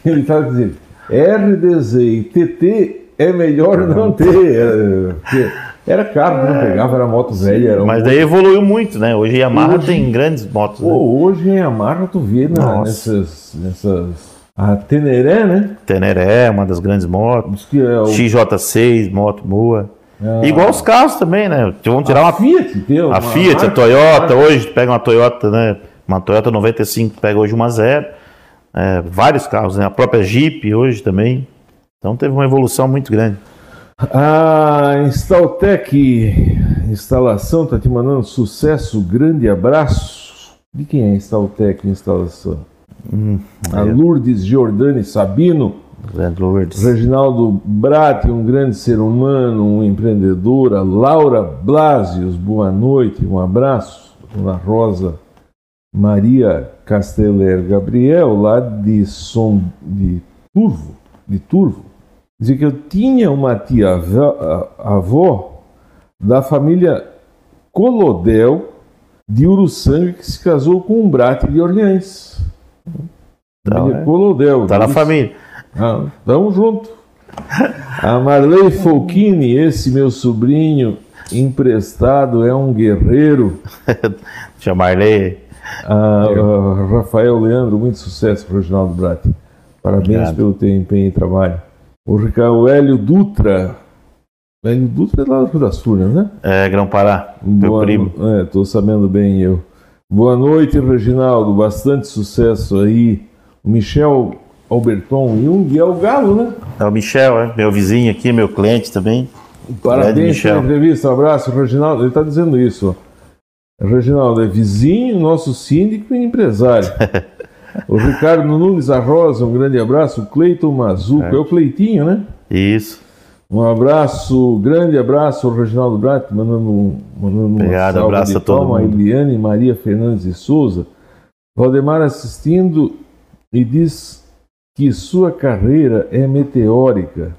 Ele estava dizendo, RDZ e TT é melhor não ter. é, Era carro que não pegava, era moto velha. Era um Mas daí evoluiu muito, né? Hoje a Yamaha Hoje- tem grandes motos. né? Pô, hoje em Yamaha tu vê Nossa. nessas, nessas. A Teneré, né? Teneré, é uma das grandes motos. É o, XJ6, moto boa. Ah. Igual os carros também, né? Vão tirar a uma Fiat, tem A uma Fiat, a marca- Toyota, hoje tu pega uma Toyota, né? Uma Toyota 95, tu pega hoje uma zero. É, vários carros, né? A própria Jeep hoje também. Então teve uma evolução muito grande. A Instaltec Instalação está te mandando sucesso, grande abraço. De quem é a Instaltec Instalação? a Lourdes Giordani Sabino, Zé Lourdes. Reginaldo Bratti, um grande ser humano, um empreendedor, a Laura Blasius, boa noite, um abraço. Dona Rosa Maria Casteller Gabriel, lá de Som de Turvo, de Turvo. Dizia que eu tinha uma tia avó, avó da família Colodel de Uruçanga que se casou com um Bratti de Orleans. Então, é. Colodel. Tá na família. Ah, tamo junto. A Marley Folchini, esse meu sobrinho emprestado é um guerreiro. Tia Marley. A Rafael Leandro, muito sucesso para o Reginaldo Brat. Parabéns Obrigado. pelo teu empenho e trabalho. O Ricardo Hélio Dutra. Hélio Dutra é lá do Rio das Furnas, né? É, Grão Pará, meu Boa, primo. É, tô sabendo bem eu. Boa noite, Reginaldo. Bastante sucesso aí. O Michel Alberton Jung é o Galo, né? É o Michel, é meu vizinho aqui, meu cliente também. Parabéns pela entrevista. Um abraço, Reginaldo. Ele está dizendo isso. ó. Reginaldo é vizinho, nosso síndico e empresário. o Ricardo Nunes Arrosa, um grande abraço. O Cleiton Mazuco, é. o Cleitinho, né? Isso. Um abraço, grande abraço ao Reginaldo Brat, mandando, um- mandando Obrigado, uma abraço de a todo palma. mundo. Eliane Maria Fernandes de Souza. Valdemar assistindo e diz que sua carreira é meteórica.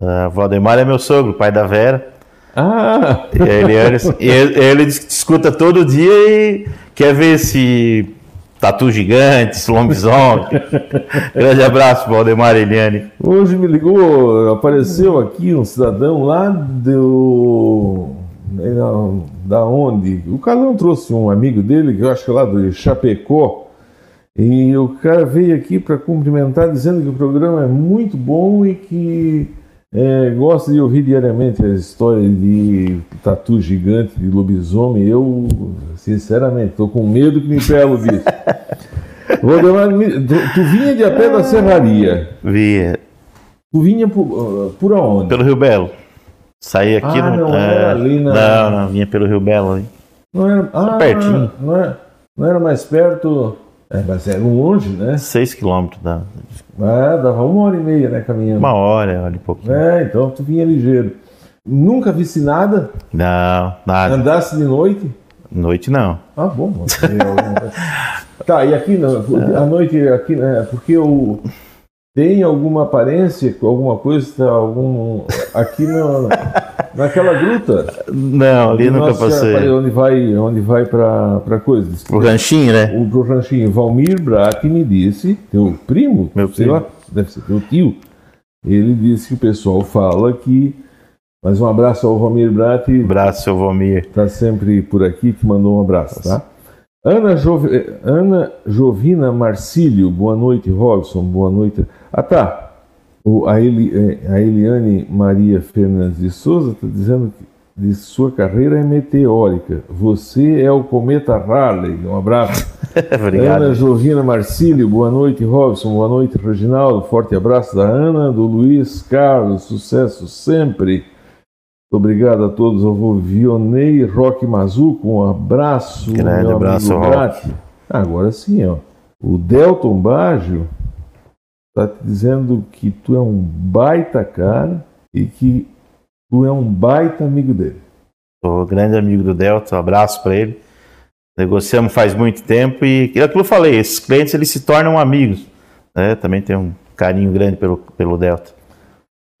Ah, Valdemar é meu sogro, pai da Vera. Ah! E Ele, ele, ele, escuta todo dia e quer ver esse tatu gigante, esse lobisomem. Grande abraço, Valdemar e Eliane. Hoje me ligou, apareceu aqui um cidadão lá do. Da, da onde? O Calão trouxe um amigo dele, que eu acho que é lá do Chapecó, e o cara veio aqui para cumprimentar, dizendo que o programa é muito bom e que é, gosta de ouvir diariamente a história de tatu gigante, de lobisomem. Eu, sinceramente, estou com medo que me pelo disso. Valdemar, me- tu, tu vinha de a pé da serraria. Vi Tu vinha por, ah, por aonde? pelo Rio Belo. Saí aqui Ah, no. não é, ali na- Não, não, vinha pelo Rio Belo ali. Não era, ah, pertinho. Não era, não era mais perto. É, mas era longe, né? 6 quilômetros, dá. É, dava uma hora e meia, né, caminhando. Uma hora, olha um pouquinho. É, então tu vinha ligeiro. Nunca visse nada? Não, nada. Andasse de noite? Noite não. Ah, bom. tá, e aqui não, porque à noite aqui, né, porque o tem alguma aparência, alguma coisa, tá, algum aqui na, naquela gruta. Não, ali nunca Nossa passei. Onde vai, onde vai para para coisas. O ranchinho, né? O pro ranchinho Valmir Brat me disse, teu primo, Meu sei primo. lá, deve ser teu tio, ele disse que o pessoal fala que. Mas um abraço ao Valmir Brat, Abraço, seu Vomir. está sempre por aqui, que mandou um abraço, tá? Ana, Ana Jovina Marcílio, boa noite, Robson, boa noite. Ah, tá. O, a, Eli, eh, a Eliane Maria Fernandes de Souza está dizendo que de sua carreira é meteórica. Você é o cometa Harley. Um abraço. Obrigado. Ana Jovina Marcílio, boa noite, Robson, boa noite, Reginaldo. Forte abraço da Ana, do Luiz Carlos, sucesso sempre. Obrigado a todos. Eu vou Vionei Roque Mazuco, um abraço. Grande meu abraço, amigo Roque. Agora sim, ó. O Delton Baggio está te dizendo que tu é um baita cara e que tu é um baita amigo dele. Sou grande amigo do Delta, um abraço para ele. Negociamos faz muito tempo e, é aquilo que eu falei, esses clientes eles se tornam amigos. Né? Também tenho um carinho grande pelo, pelo Delta.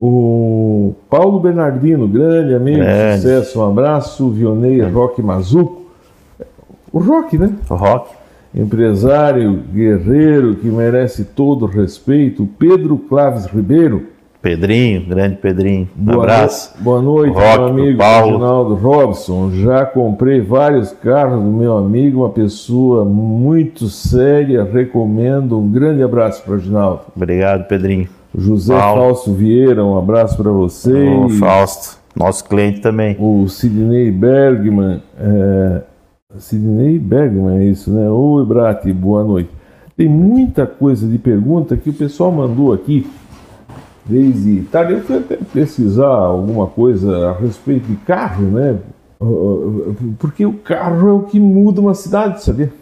O Paulo Bernardino, grande amigo, Grande. sucesso, um abraço. Vionei Roque Mazuco. O Roque, né? O Rock, Empresário, guerreiro, que merece todo o respeito. Pedro Claves Ribeiro. Pedrinho, grande Pedrinho, um Boa abraço. no- Boa noite, Roque, meu amigo Paulo. Reginaldo Robson. Já comprei vários carros do meu amigo, uma pessoa muito séria. Recomendo. Um grande abraço para o Reginaldo. Obrigado, Pedrinho. José Paulo. Falso Vieira, um abraço para você. O Fausto, nosso cliente também. O Sidney Bergman. É... Sidney Bergman, é isso, né? Oi, Brati, boa noite. Tem muita coisa de pergunta que o pessoal mandou aqui desde tarde. Eu fui até pesquisar alguma coisa a respeito de carro, né? Porque o carro é o que muda uma cidade, sabia?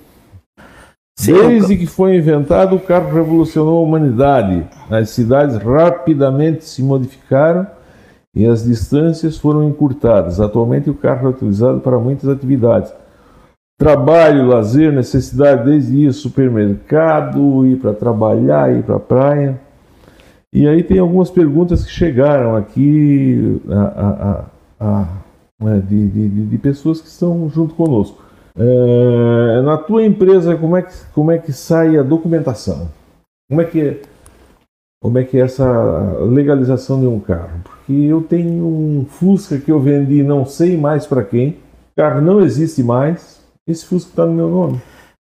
Sim, Desde que foi inventado, o carro revolucionou a humanidade. As cidades rapidamente se modificaram e as distâncias foram encurtadas. Atualmente, o carro é utilizado para muitas atividades. Trabalho, lazer, necessidade, desde ir supermercado, ir para trabalhar, ir para a praia. E aí tem algumas perguntas que chegaram aqui a- a- a- né, de, de- de- pessoas que estão junto conosco. É, na tua empresa, como é, que, como é que sai a documentação? Como é que como é que é essa legalização de um carro. Porque eu tenho um Fusca que eu vendi não sei mais para quem, o carro não existe mais, esse Fusca está no meu nome.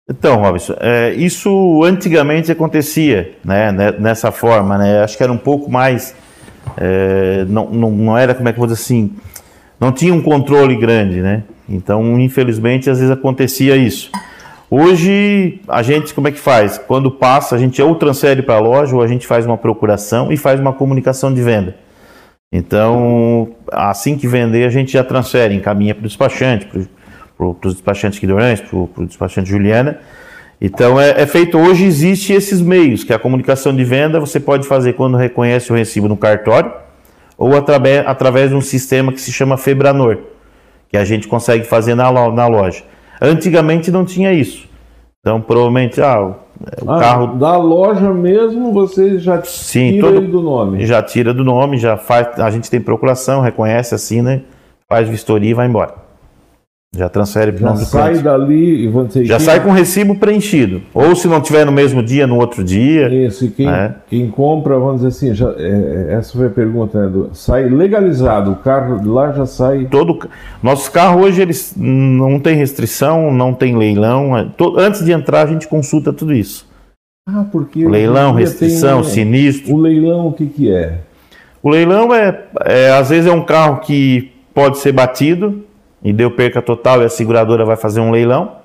Então, Robson, é, isso antigamente acontecia né, nessa forma, né? Acho que era um pouco mais. É, não, não, não, era, como é que eu vou dizer assim, não tinha um controle grande, né? Então, infelizmente, às vezes acontecia isso. Hoje, a gente, como é que faz? Quando passa, a gente ou transfere para a loja ou a gente faz uma procuração e faz uma comunicação de venda. Então, assim que vender, a gente já transfere, encaminha para o despachante, para os despachantes Guidorães, para o despachante Juliana. Então, é, é, feito hoje, existe esses meios, que a comunicação de venda você pode fazer quando reconhece o recibo no cartório ou através, através de um sistema que se chama Febranor, que a gente consegue fazer na, na loja. Antigamente não tinha isso. Então, provavelmente, ah, o ah, carro. Da loja mesmo você já Sim, tira todo... do nome. Já tira do nome, já faz. A gente tem procuração, reconhece, assina, faz vistoria e vai embora. Já transfere para o nome sai dali e vão dizer Já quem... sai com o recibo preenchido. Ou se não tiver no mesmo dia, no outro dia. Isso, e quem, é. quem compra, vamos dizer assim, já, é, essa foi a pergunta, né, do, sai legalizado, o carro lá já sai. Todo Nossos carros hoje eles não tem restrição, não tem leilão. É, todo, antes de entrar, a gente consulta tudo isso. Ah, porque. Leilão, restrição, tem, sinistro. O leilão, o que, que é? O leilão é, é, às vezes, é um carro que pode ser batido e deu perca total e a seguradora vai fazer um leilão.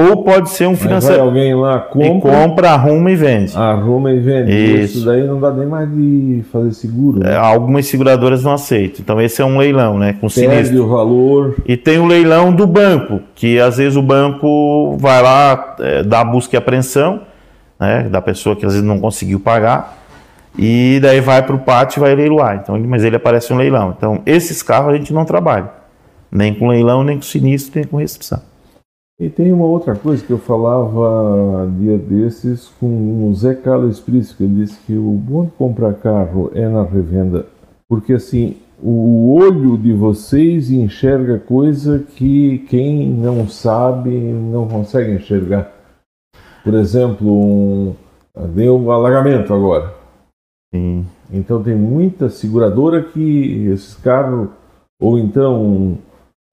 Ou pode ser um financiamento. alguém lá compra, e compra, arruma e vende. Arruma e vende. Isso. Isso daí não dá nem mais de fazer seguro. Né? É, algumas seguradoras não aceitam. Então esse é um leilão, né? Com Perde sinistro. o valor. E tem o leilão do banco, que às vezes o banco vai lá, é, dá busca e apreensão, né? Da pessoa que às vezes não conseguiu pagar. E daí vai para o pátio e vai leiloar. Então, mas ele aparece um leilão. Então, esses carros a gente não trabalha. Nem com leilão, nem com sinistro, nem com restrição. E tem uma outra coisa que eu falava dia desses com o Zé Carlos Prisco, ele disse que o bom de comprar carro é na revenda, porque assim, o olho de vocês enxerga coisa que quem não sabe não consegue enxergar. Por exemplo, um, deu um alagamento agora. Sim. Então tem muita seguradora que esses carros, ou então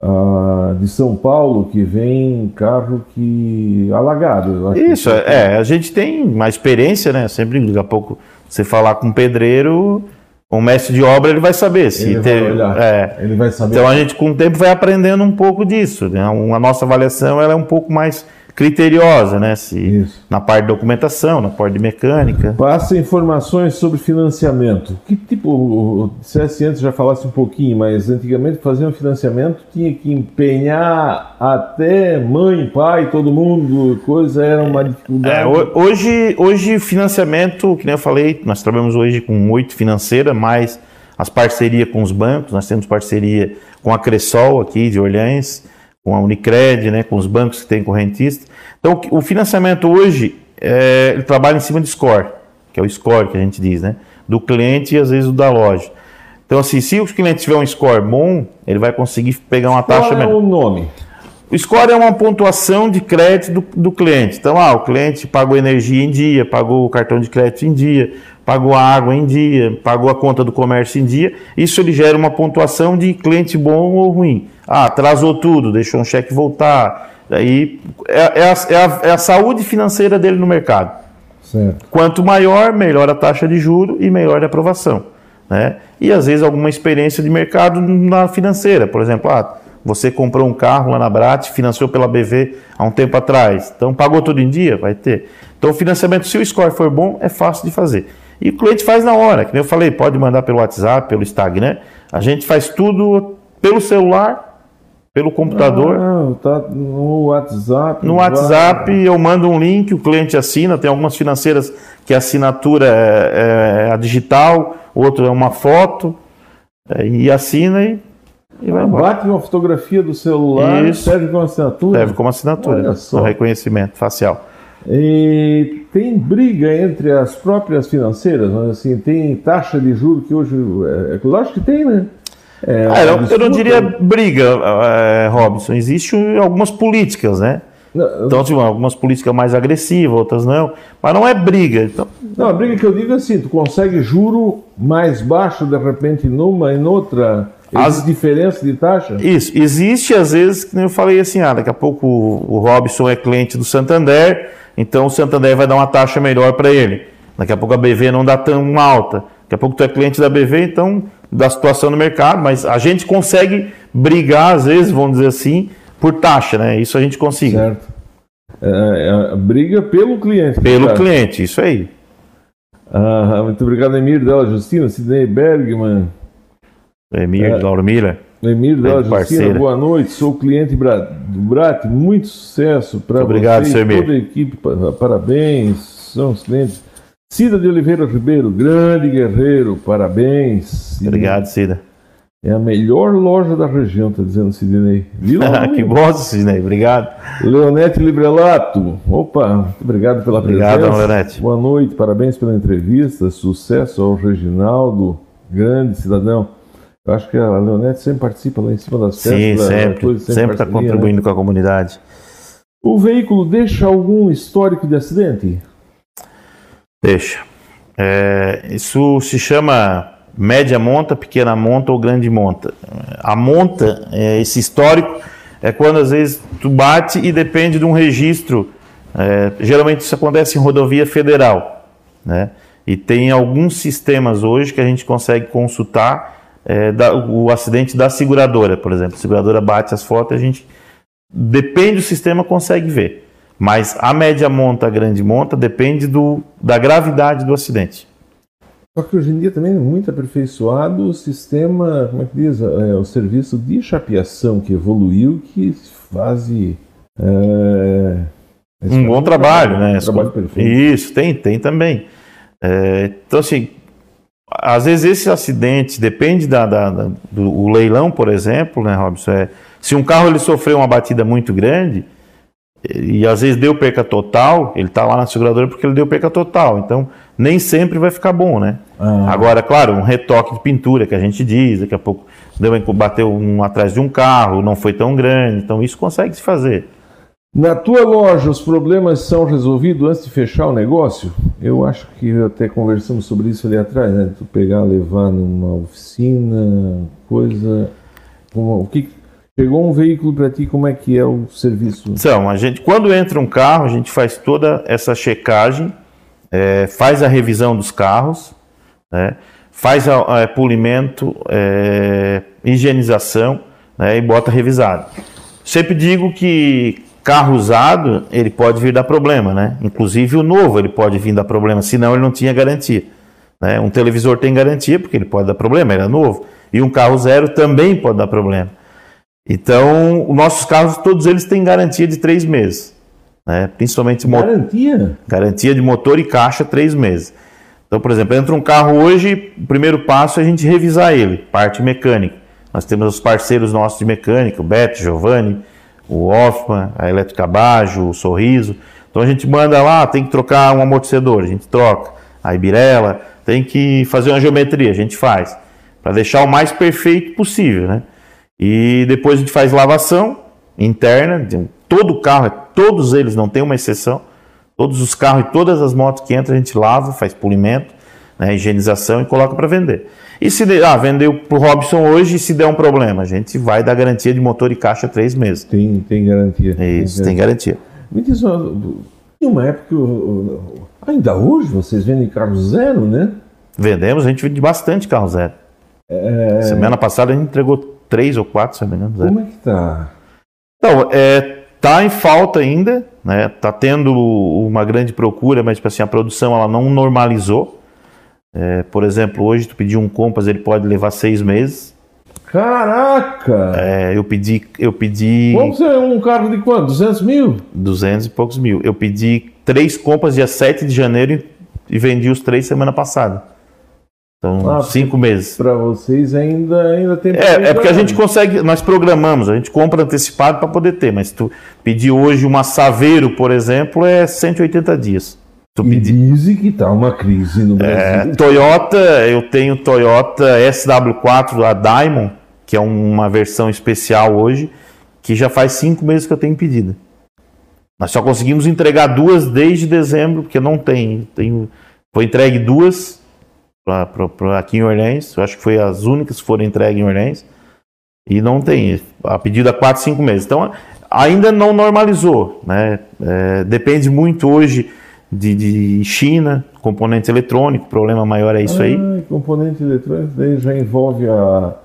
uh, de São Paulo que vem carro que alagado. Isso, que... é, a gente tem uma experiência, né? Sempre daqui a pouco você falar com um pedreiro, o mestre de obra ele vai saber se ele ter, vai olhar, é, ele vai saber. Então a gente com o tempo vai aprendendo um pouco disso. Né? A nossa avaliação ela é um pouco mais criteriosa, né? Se, Isso. Na parte de documentação, na parte de mecânica. Passa informações sobre financiamento. Que tipo, se antes já falasse um pouquinho, mas antigamente fazer um financiamento tinha que empenhar até mãe, pai, todo mundo, coisa era uma dificuldade. É, hoje, hoje financiamento, que nem eu falei, nós trabalhamos hoje com oito financeiras, mais as parcerias com os bancos, nós temos parceria com a Cressol aqui de Orleans, com a Unicred, né, com os bancos que têm correntista. Então, o financiamento hoje, é, ele trabalha em cima de score, que é o score que a gente diz, né, do cliente e às vezes do da loja. Então, assim, se o cliente tiver um score bom, ele vai conseguir pegar uma taxa Qual é o nome? O score é uma pontuação de crédito do, do, cliente. Então, ah, o cliente pagou energia em dia, pagou o cartão de crédito em dia, pagou a água em dia, pagou a conta do comércio em dia. Isso ele gera uma pontuação de cliente bom ou ruim. Ah, atrasou tudo, deixou um cheque voltar. Daí é, é, a, é, a, é a saúde financeira dele no mercado. Certo. Quanto maior, melhor a taxa de juro e melhor a aprovação. Né? E às vezes alguma experiência de mercado na financeira. Por exemplo, ah, você comprou um carro lá na Brat, financiou pela BV há um tempo atrás. Então pagou tudo em dia? Vai ter. Então o financiamento, se o score for bom, é fácil de fazer. E o cliente faz na hora, que eu falei, pode mandar pelo WhatsApp, pelo Instagram. A gente faz tudo pelo celular pelo computador. Ah, tá no WhatsApp. No WhatsApp vai. eu mando um link, o cliente assina. Tem algumas financeiras que a assinatura é, é a digital, outro é uma foto, é, e assina e, e vai embora. Bate uma fotografia do celular, Isso. serve como assinatura? Serve como assinatura, Olha só. reconhecimento facial. E tem briga entre as próprias financeiras, mas assim, tem taxa de juros que hoje. É, é lógico que tem, né? É, ah, eu, eu, não diria briga, é, Robson. Existem algumas políticas, né? Não, Então, tipo, algumas políticas mais agressivas, outras não. Mas não é briga. Então, não, a briga que eu digo é assim, tu consegue juro mais baixo de repente numa e noutra, As- as diferenças de taxa? Isso, existe às vezes, que eu falei assim, ah, daqui a pouco o o Robson é cliente do Santander, então o Santander vai dar uma taxa melhor para ele. Daqui a pouco a BV não dá tão alta. Daqui a pouco tu é cliente da BV, então da situação no mercado, mas a gente consegue brigar às vezes, vamos dizer assim, por taxa, né? Isso a gente consegue. Certo. É, é, a briga pelo cliente. Pelo Certo. cliente, isso aí. Ah, muito obrado, Emir Della Justina, Sidney Bergman. Emir, É. Lauro Miller. Emir Della Justina, parceira. boa noite. Sou cliente do Brat, muito sucesso para Muito obrigado, seu e Emir. toda a equipe. Pa- Parabéns, são os clientes. Cida de Oliveira Ribeiro, grande guerreiro, parabéns. Cida. Obrigado, Cida. É a melhor loja da região, está dizendo Sidney. Viu? que bom, Sidney. Obrigado. Leonete Librelato, opa, muito obrigado pela Obrigado, presença. Leonete. Boa noite, parabéns pela entrevista, sucesso ao Reginaldo, grande cidadão. Eu acho que a Leonete sempre participa lá em cima das Sim, festas. da- sempre. Sempre está parceria, contribuindo né? com a comunidade. O veículo deixa algum histórico de acidente? Deixa. É, isso se chama média monta, pequena monta ou grande monta. A monta, é, esse histórico, é quando às vezes tu bate e depende de um registro. é, geralmente isso acontece em rodovia federal, né? E tem alguns sistemas hoje que a gente consegue consultar é, da- o acidente da seguradora, por exemplo. A seguradora bate as fotos a gente depende do sistema consegue ver. Mas a média monta, a grande monta, depende do, da gravidade do acidente. Só que hoje em dia também é muito aperfeiçoado o sistema, como é que diz? É, o serviço de chapeação que evoluiu, que faz é, Um bom trabalho, né? Um trabalho perfeito. Isso, tem, tem também. É, então, assim, às vezes esse acidente depende da, da- da- do leilão, por exemplo, né, Robson? É, se um carro ele sofreu uma batida muito grande e, às vezes deu perca total, ele está lá na seguradora porque ele deu perca total. Então, nem sempre vai ficar bom, né? Ah. Agora, claro, um retoque de pintura que a gente diz, daqui a pouco deu, bateu um atrás de um carro, não foi tão grande, então isso consegue se fazer. Na tua loja, os problemas são resolvidos antes de fechar o negócio? Eu acho que até conversamos sobre isso ali atrás, né? Tu pegar, levar numa oficina, coisa. o que chegou um veículo para ti? Como é que é o serviço? Então, a gente, quando entra um carro, a gente faz toda essa checagem, é, faz a revisão dos carros, né, faz a, a polimento, é, higienização né, e bota revisado. Sempre digo que carro usado ele pode vir dar problema, né? Inclusive o novo ele pode vir dar problema, senão ele não tinha garantia. Né? Um televisor tem garantia porque ele pode dar problema, é novo. E um carro zero também pode dar problema. Então, os nossos carros, todos eles têm garantia de três meses. Né? Principalmente Garantia? garantia de motor e caixa, três meses. Então, por exemplo, entra um carro hoje, o primeiro passo é a gente revisar ele, parte mecânica. Nós temos os parceiros nossos de mecânica, o Beto, Giovanni, o Hoffman, a Elétrica Bajo, o Sorriso. Então a gente manda lá, tem que trocar um amortecedor, a gente troca. A Ibirela, tem que fazer uma geometria, a gente faz. Para deixar o mais perfeito possível, né? E depois a gente faz lavação interna, de todo o carro, todos eles, não tem uma exceção. Todos os carros e todas as motos que entram a gente lava, faz polimento, né, higienização e coloca para vender. E se de, ah, vendeu para o Robson hoje e se der um problema, a gente vai dar garantia de motor e caixa três meses. Tem, tem garantia. Isso, tem garantia. Me diz uma, em uma época, ainda hoje vocês vendem carro zero, né? Vendemos, a gente vende bastante carro zero. Semana passada a gente entregou três ou quatro, se não me engano, zero. Como é que tá? Então, é, tá em falta ainda, né? Tá tendo uma grande procura, mas tipo assim, a produção ela não normalizou. É, por exemplo, hoje tu pediu um Compass, ele pode levar seis meses. Caraca! É, eu pedi, eu pedi Vamos ser um carro de quanto? 200 mil? 200 e poucos mil. Eu pedi três Compass dia 7 de janeiro e, e vendi os três semana passada. Então, Ah, cinco meses. Para vocês ainda, ainda tem É, é porque a gente consegue, nós programamos, a gente compra antecipado para poder ter, mas tu pedir hoje uma Saveiro, por exemplo, é 180 dias. Tu E pedir dizem que tá uma crise no É, Brasil. Toyota, eu tenho Toyota SW4 da Diamond, que é uma versão especial hoje, que já faz cinco meses que eu tenho pedido. Nós só conseguimos entregar duas desde dezembro, porque não tem. tem foi entregue duas pra, pra, pra aqui em Orleans. Eu acho que foi as únicas que foram entregues em Orleans. E não tem. A pedido há 4, 5 meses. Então, ainda não normalizou. Né? É, depende muito hoje de, de, China, componente eletrônico. O problema maior é isso ah, aí. Componente eletrônico, daí já envolve a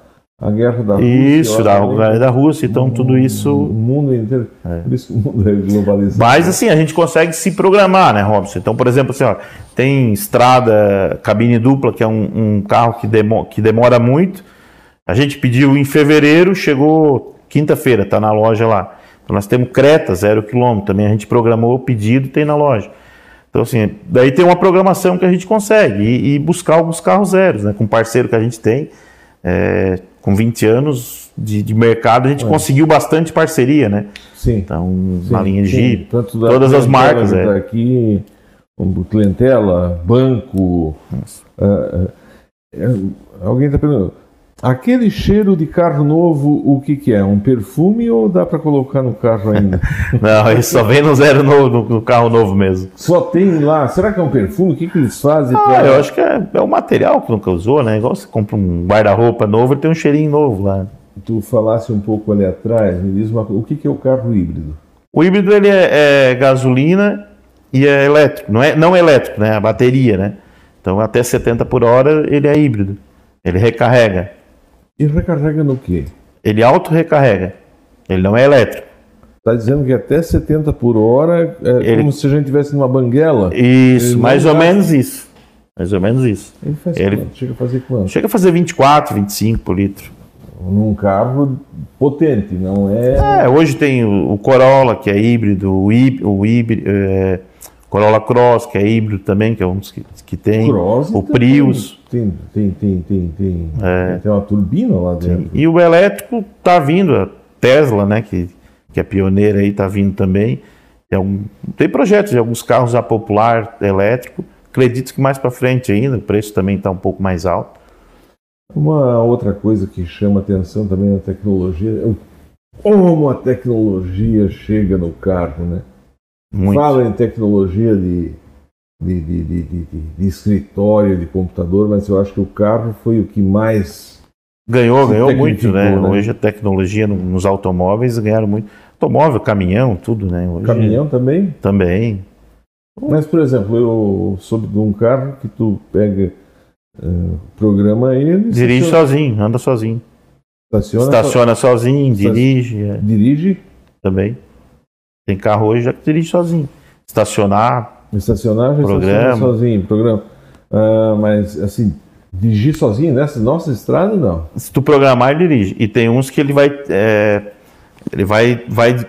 a guerra da Rússia. Isso, da guerra da Rússia, então um, tudo isso. O mundo inteiro. É. Por isso que o mundo é globalizado. Mas assim, a gente consegue se programar, né, Robson? Então, por exemplo, assim, ó, tem estrada, cabine dupla, que é um, um carro que, demo, que demora muito. A gente pediu em fevereiro, chegou quinta-feira, está na loja lá. Então nós temos Creta, zero quilômetro, também a gente programou o pedido tem na loja. Então, assim, daí tem uma programação que a gente consegue e, e buscar alguns carros zeros, né? Com parceiro que a gente tem. É, com 20 anos de, de mercado, a gente é. conseguiu bastante parceria, né? Sim. Então, sim, na linha de Jeep, todas as marcas. É. Aqui, clientela, banco. Uh, uh, alguém está perguntando. Aquele cheiro de carro novo, o que, que é? Um perfume ou dá para colocar no carro ainda? Não, isso só vem no zero novo, no, carro novo mesmo. Só tem lá. Será que é um perfume? O que, que eles fazem? Ah, pra... eu acho que é, é o material que nunca usou, né? Igual você compra um guarda-roupa novo, ele tem um cheirinho novo lá. Tu falasse um pouco ali atrás, me diz uma coisa. O que, que é o carro híbrido? O híbrido ele é, é gasolina e é elétrico. Não é não elétrico, né? A bateria, né? Então até 70 por hora ele é híbrido. Ele recarrega. E recarrega no quê? Ele auto-recarrega. Ele não é elétrico. Está dizendo que até 70 por hora é ele... como se a gente estivesse numa banguela? Isso, mais ou menos isso. Mais ou menos isso. Ele faz ele... Quanto? Chega a fazer quanto? Chega a fazer 24, 25 por litro. Num carro potente, não é. É, hoje tem o, Corolla, que é híbrido, o, híbrido, é, Corolla Cross, que é híbrido também, que é um dos que, que tem. Cross, o Prius. Tem, tem, tem, tem, tem, é. tem uma turbina lá dentro. Sim. E o elétrico está vindo, a Tesla, né, que, que é pioneira aí, está vindo também. Tem, um, tem projetos de alguns carros a popular elétrico. Acredito que mais para frente ainda, o preço também está um pouco mais alto. Uma outra coisa que chama atenção também na tecnologia é como a tecnologia chega no carro, né? Muito. Fala em tecnologia de, de, de, de, de, escritório, de computador, mas eu acho que o carro foi o que mais. Ganhou, ganhou muito, né? né? Hoje a tecnologia nos automóveis ganharam muito. Automóvel, caminhão, tudo, né? Hoje, caminhão também? Também. Mas, por exemplo, eu soube de um carro que tu pega, uh, programa ele. Dirige sozinho, anda sozinho. Estaciona, Estaciona so... sozinho, dirige. É. Dirige? Também. Tem carro hoje já que dirige sozinho. Estacionar. Estacionar já programa. sozinho, programa. Uh, mas assim, dirigir sozinho nessa nossa estrada não. Se tu programar, ele dirige. E tem uns que ele vai. É, ele vai. vai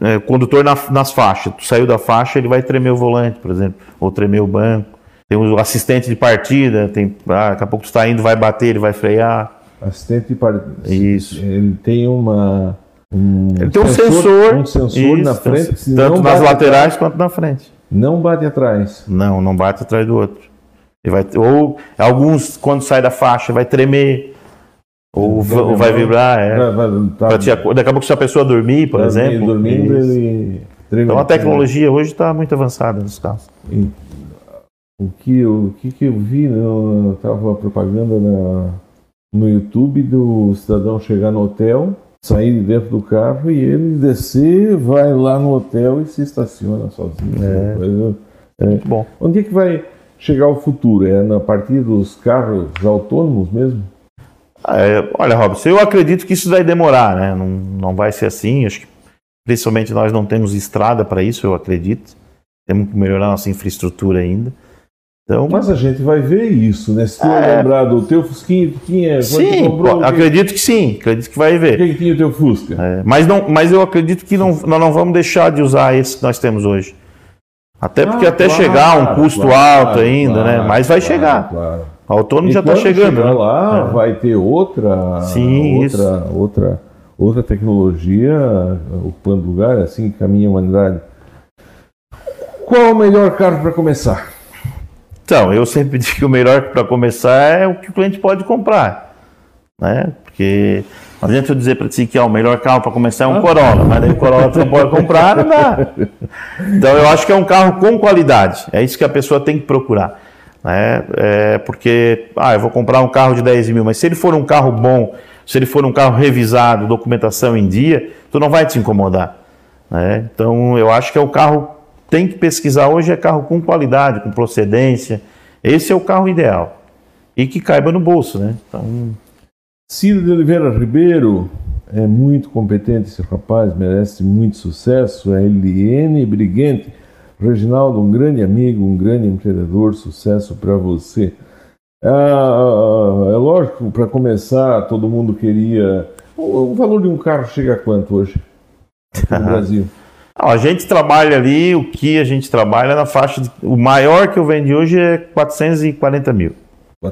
é, condutor na, nas faixas. Tu saiu da faixa, ele vai tremer o volante, por exemplo, ou tremer o banco. Tem o assistente de partida, tem, ah, daqui a pouco tu está indo, vai bater, ele vai frear. Assistente de partida. Isso. Ele tem uma um ele tem um sensor, um sensor isso, na frente, tanto nas laterais atrás. quanto na frente. Não bate atrás. Não, não bate atrás do outro. Ele vai, ou alguns quando sai da faixa vai tremer. Ou, vai, ou vai vibrar, é. Vai, vai, tá. te, daqui a pouco se a pessoa dormir, por exemplo. Dormindo, ele Então a tecnologia hoje está muito avançada nos carros. E, o que, o que, que eu vi, estava propaganda na, no YouTube do cidadão chegar no hotel sair de dentro do carro e ele descer, vai lá no hotel e se estaciona sozinho. É. É. Bom. Onde é que vai chegar o futuro? É na partir dos carros autônomos mesmo? É, olha, Robson, eu acredito que isso vai demorar, né? Não, não vai ser assim. Acho que principalmente nós não temos estrada para isso, eu acredito. Temos que melhorar nossa infraestrutura ainda. Então, Mas a gente vai ver isso, né? Se tu é... lembrar do teu Fusquinha que tinha. Sim, comprou, acredito que... sim, acredito que vai ver. Quem tinha o teu Fusca? É, mas, não, mas eu acredito que não, nós não vamos deixar de usar esse que nós temos hoje. Até porque ah, até claro, chegar um custo claro, alto ainda, né? claro, né? Mas vai chegar. Claro. O autônomo e já está chegando. Né? lá, é. vai ter outra, sim, outra, outra, outra tecnologia ocupando lugar, assim caminha a humanidade. Qual o melhor carro para começar? Então, eu sempre digo que o melhor para começar é o que o cliente pode comprar, né? Porque Não adianta eu dizer para ti que é o melhor carro para começar é um Corolla, mas daí o Corolla tu não pode comprar, não dá. Então eu acho que é um carro com qualidade. É isso que a pessoa tem que procurar. Né? É porque, ah, eu vou comprar um carro de 10 mil, mas se ele for um carro bom, se ele for um carro revisado, documentação em dia, tu não vai te incomodar. Né? Então eu acho que é o carro tem que pesquisar hoje é carro com qualidade, com procedência. Esse é o carro ideal e que caiba no bolso, né? Então Ciro de Oliveira Ribeiro é muito competente esse rapaz, merece muito sucesso. É Eliene Briguente. Reginaldo, um grande amigo, um grande empreendedor, sucesso para você. Ah, é lógico, para começar, todo mundo queria. O, valor de um carro chega a quanto hoje no Brasil? A gente trabalha ali, o que a gente trabalha na faixa. De, o maior que eu vendi hoje é 440 mil.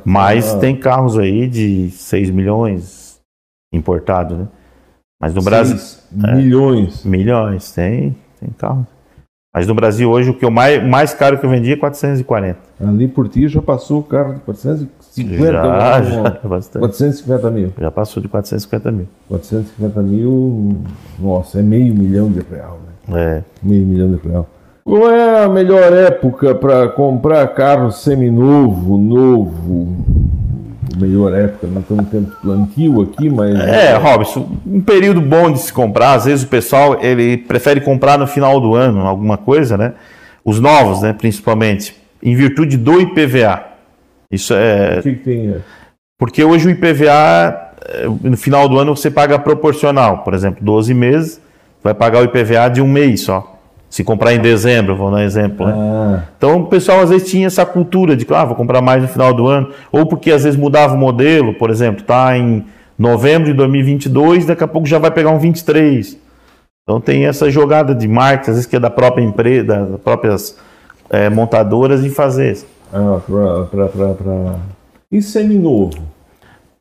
Mas tem carros aí de 6 milhões importados, né? Mas no Brasil. Milhões. É, milhões, tem, tem carro. Mas no Brasil hoje o que eu mais, mais caro que eu vendi é 440. Ali por ti já passou o carro de 450 já, mil. Já, bastante. 450 mil. Já passou de 450 mil. 450 mil, nossa, é meio milhão de real, né? É. Meio milhão de real. Qual é a melhor época para comprar carro seminovo, novo? Melhor época, não estamos tendo plantio aqui, mas. É, Robson, um período bom de se comprar. Às vezes o pessoal ele prefere comprar no final do ano alguma coisa, né? Os novos, né, principalmente, em virtude do IPVA. Isso é. O que, que tem? Porque hoje o IPVA, eh, no final do ano, você paga proporcional. Por exemplo, 12 meses, vai pagar o IPVA de um mês só. Se comprar em dezembro, vou dar um exemplo. Né? Ah. Então o pessoal às vezes tinha essa cultura de que ah, vou comprar mais no final do ano, ou porque às vezes mudava o modelo, por exemplo, tá em novembro de 2022, daqui a pouco já vai pegar um 23. Então tem essa jogada de marketing, às vezes que é da própria empresa, das próprias é, montadoras em fazer. Ah, pra, pra, pra, E seminovo?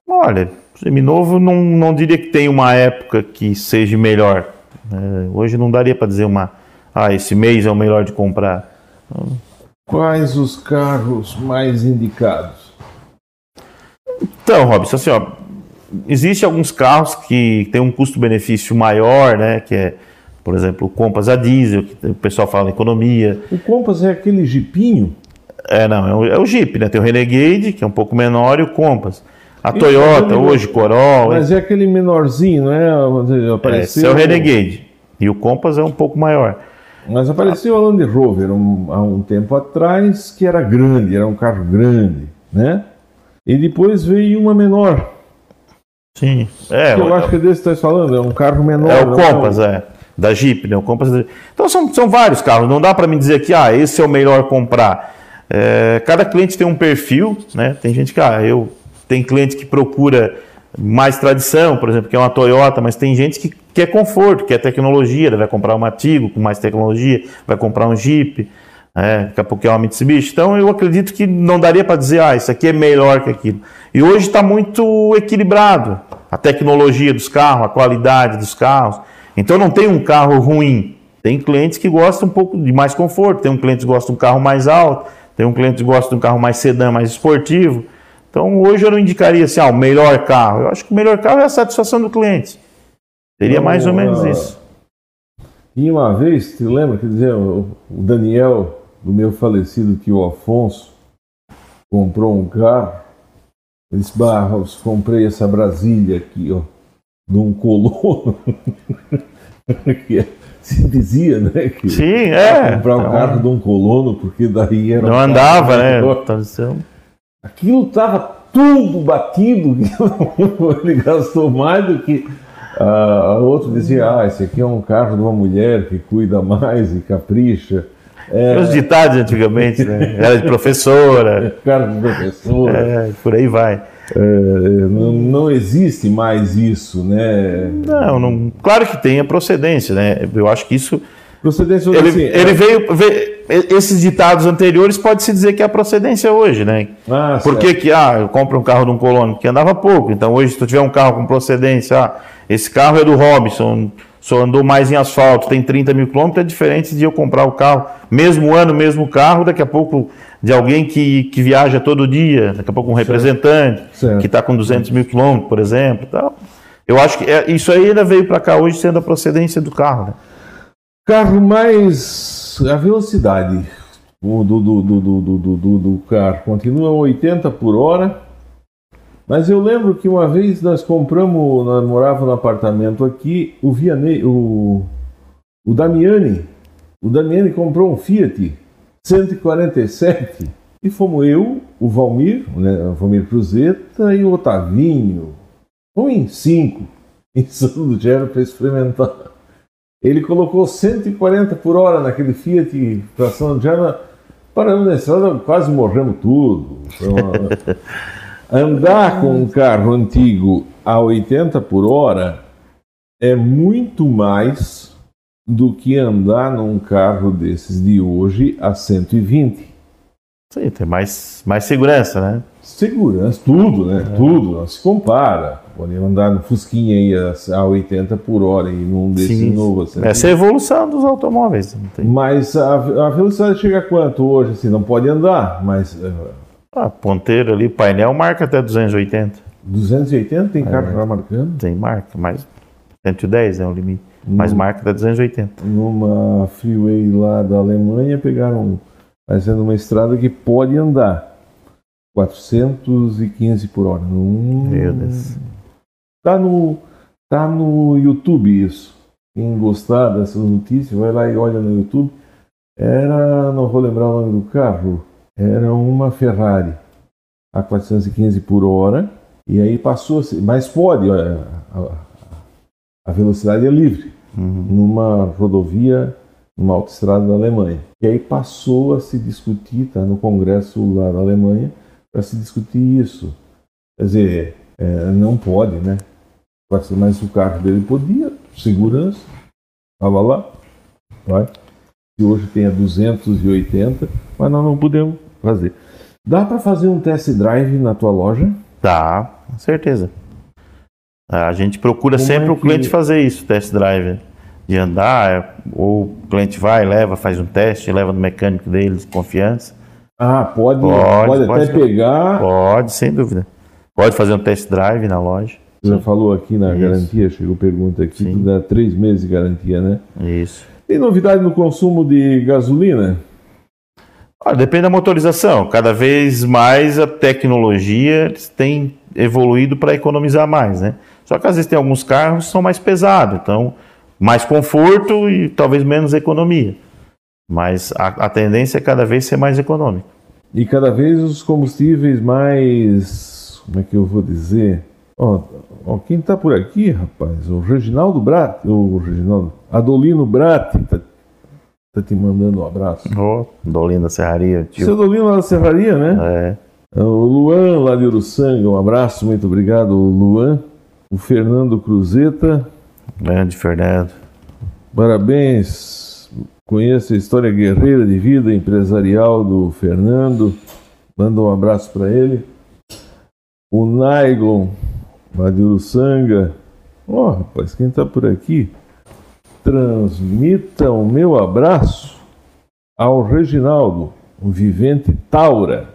Olha, seminovo não, não diria que tem uma época que seja melhor. É, hoje não daria para dizer uma ah, esse mês é o melhor de comprar. Quais os carros mais indicados? Então, Robson, assim, ó, existe alguns carros que tem um custo-benefício maior, né? Que é, por exemplo, o Compass a diesel, que o pessoal fala economia. O Compass é aquele jipinho? É, não, é o, é o Jeep, né? Tem o Renegade, que é um pouco menor, e o Compass. A Isso Toyota, é hoje, Corolla. Mas é aquele menorzinho, não é? Apareceu... Esse é o Renegade. E o Compass é um pouco maior. Mas apareceu a Land Rover um, há um tempo atrás que era grande, era um carro grande, né? E depois veio uma menor. Sim. É, eu acho que é desse que está falando, é um carro menor. É o Compass, é. Da Jeep, né? O Compass. Então são, são vários carros. Não dá para me dizer que ah, esse é o melhor comprar. É, cada cliente tem um perfil, né? Tem gente que ah, eu tem cliente que procura mais tradição, por exemplo, que é uma Toyota, mas tem gente que quer conforto, quer tecnologia, vai comprar uma Tigo com mais tecnologia, vai comprar um Jeep, né? daqui a pouco é uma Mitsubishi. Então eu acredito que não daria para dizer, ah, isso aqui é melhor que aquilo. E hoje está muito equilibrado a tecnologia dos carros, a qualidade dos carros. Então não tem um carro ruim. Tem clientes que gostam um pouco de mais conforto, tem um cliente que gosta de um carro mais alto, tem um cliente que gosta de um carro mais sedã, mais esportivo. Então hoje eu não indicaria assim, ah, o melhor carro. Eu acho que o melhor carro é a satisfação do cliente. Seria mais ou menos isso. E uma vez, te lembra, quer dizer, o Daniel, do meu falecido tio Afonso, comprou um carro. Ele disse, Barros, comprei essa Brasília aqui, ó, de um colono. que é, se dizia, né? Que Sim, é. Comprar um então, carro de um colono, porque daí era. Não andava, né? Então, Aquilo estava tudo batido, ele gastou mais do que. Uh, outro dizia: Ah, esse aqui é um carro de uma mulher que cuida mais e capricha. É... Os ditados antigamente, né? Era de professora. carro de professora. É, por aí vai. É, não, não, existe mais isso, né? Não, não, claro que tem a procedência, né? Eu acho que isso Procedência ele, assim, ele é... veio, veio, esses ditados anteriores pode se dizer que é a procedência hoje, né? Ah, Por que que ah, eu compro um carro de um colono que andava pouco, então hoje se tu tiver um carro com procedência, ah, esse carro é do Robson, só andou mais em asfalto, tem 30 mil quilômetros, é diferente de eu comprar o carro, mesmo ano, mesmo carro, daqui a pouco de alguém que, que viaja todo dia, daqui a pouco um representante certo. Certo. que está com 200 mil quilômetros, por exemplo, tal. Eu acho que é, isso aí ainda veio para cá hoje sendo a procedência do carro, né? Carro mais. A velocidade do, do, do, do, do, do, do, carro continua 80 por hora. Mas eu lembro que uma vez nós compramos, nós morávamos no apartamento aqui, o Vianney, o, o Damiani, o Damiani comprou um Fiat 147 e fomos eu, o Valmir, né, o Valmir Cruzeta e o Otavinho. Fomos em cinco em São do para experimentar. Ele colocou 140 por hora naquele Fiat para São Gero. Paramos na estrada, quase morremos tudo. Andar com um carro antigo a 80 por hora é muito mais do que andar num carro desses de hoje a 120. Sim, tem mais, mais segurança, né? Segurança, tudo, né? É. Tudo, não se compara. Pode andar no Fusquinha aí a, 80 por hora e num desses Sim. novo. Assim, Essa é a evolução dos automóveis. Mas a, a, velocidade chega a quanto hoje? Assim, não pode andar, mas eh, ah, ponteiro ali, painel marca até 280. 280 tem é, carro já marcando? Tem marca, mas 110 é o limite. No, mas marca até 280. Numa freeway lá da Alemanha, pegaram, fazendo uma estrada que pode andar 415 por hora. Hum, Meu Deus. Tá no, tá no YouTube isso. Quem gostar dessas notícias, vai lá e olha no YouTube. Era, não vou lembrar o nome do carro era uma Ferrari a 415 por hora e aí passou, mas pode, a, a, velocidade é livre uhum. numa rodovia, numa autoestrada da Alemanha. E aí passou a se discutir, tá no Congresso lá da Alemanha, para se discutir isso. Quer dizer, é, não pode, né? Mas o carro dele podia, segurança, estava lá, vai. E hoje tem a 280, mas nós não podemos fazer. Dá para fazer um test drive na tua loja? Dá, com certeza. A gente procura Como sempre é que... o cliente fazer isso, test drive. De andar, ou o cliente vai, leva, faz um teste, leva no mecânico deles, confiança. Ah, pode, pode, pode, pode até pegar. Pode, sem dúvida. Pode fazer um test drive na loja. Você já falou aqui na Isso. garantia, chegou pergunta aqui, Sim. tu dá três meses de garantia, né? Isso. Tem novidade no consumo de gasolina? Ah, depende da motorização. Cada vez mais a tecnologia tem evoluído para economizar mais, né? Só que às vezes tem alguns carros que são mais pesados, então mais conforto e talvez menos economia. Mas a, a tendência é cada vez ser mais econômico. E cada vez os combustíveis mais. Como é que eu vou dizer? Ó, ó quem está por aqui, rapaz? O Reginaldo Brat, o Reginaldo Adolino Brat, tá Tá te mandando um abraço. Ô, oh, Dolino da Serraria. Tio. Seu Dolino lá da Serraria, né? É. é. O Luan lá de Uruçanga, um abraço, muito obrigado, Luan. O Fernando Cruzeta. Grande Fernando. Parabéns. Conheço a história guerreira de vida empresarial do Fernando. Manda um abraço para ele. O Naiglon, lá de Uruçanga. Ó, oh, rapaz, quem tá por aqui? Transmita o meu abraço ao Reginaldo, um vivente Taura.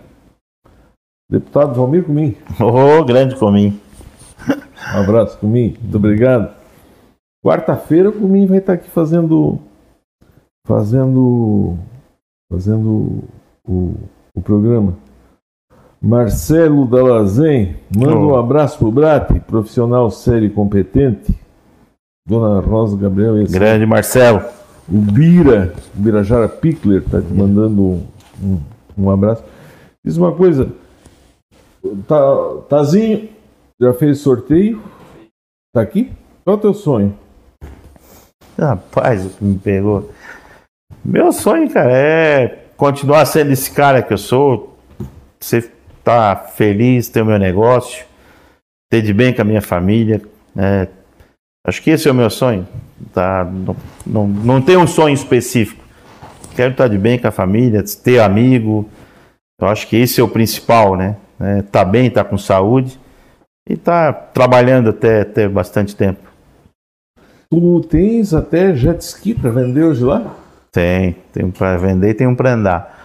Deputado Valmir Comim. Ô, oh, grande Comim. Um abraço, Comim. Muito obrigado. Quarta-feira o Comim vai estar aqui fazendo fazendo fazendo o, o programa. Marcelo Dalazen, manda oh. um abraço pro Brate, profissional sério e competente. Dona Rosa Gabriel. Esse Grande Marcelo. O Bira, o Birajara Pickler, está te mandando um, um, abraço. Diz uma coisa, tá, Tazinho, já fez sorteio? Tá aqui? Qual é o teu sonho? Rapaz, o que me pegou. Meu sonho, cara, é continuar sendo esse cara que eu sou. Você tá feliz, ter o meu negócio, ter de bem com a minha família, né? Acho que esse é o meu sonho. Tá? Não, não, não tenho um sonho específico. Quero estar de bem com a família, ter amigo. Eu acho que esse é o principal, né? É, tá bem, tá com saúde e tá trabalhando até, até bastante tempo. Tu tens até jet ski para vender hoje lá? Tem, tem para vender e tem um para andar.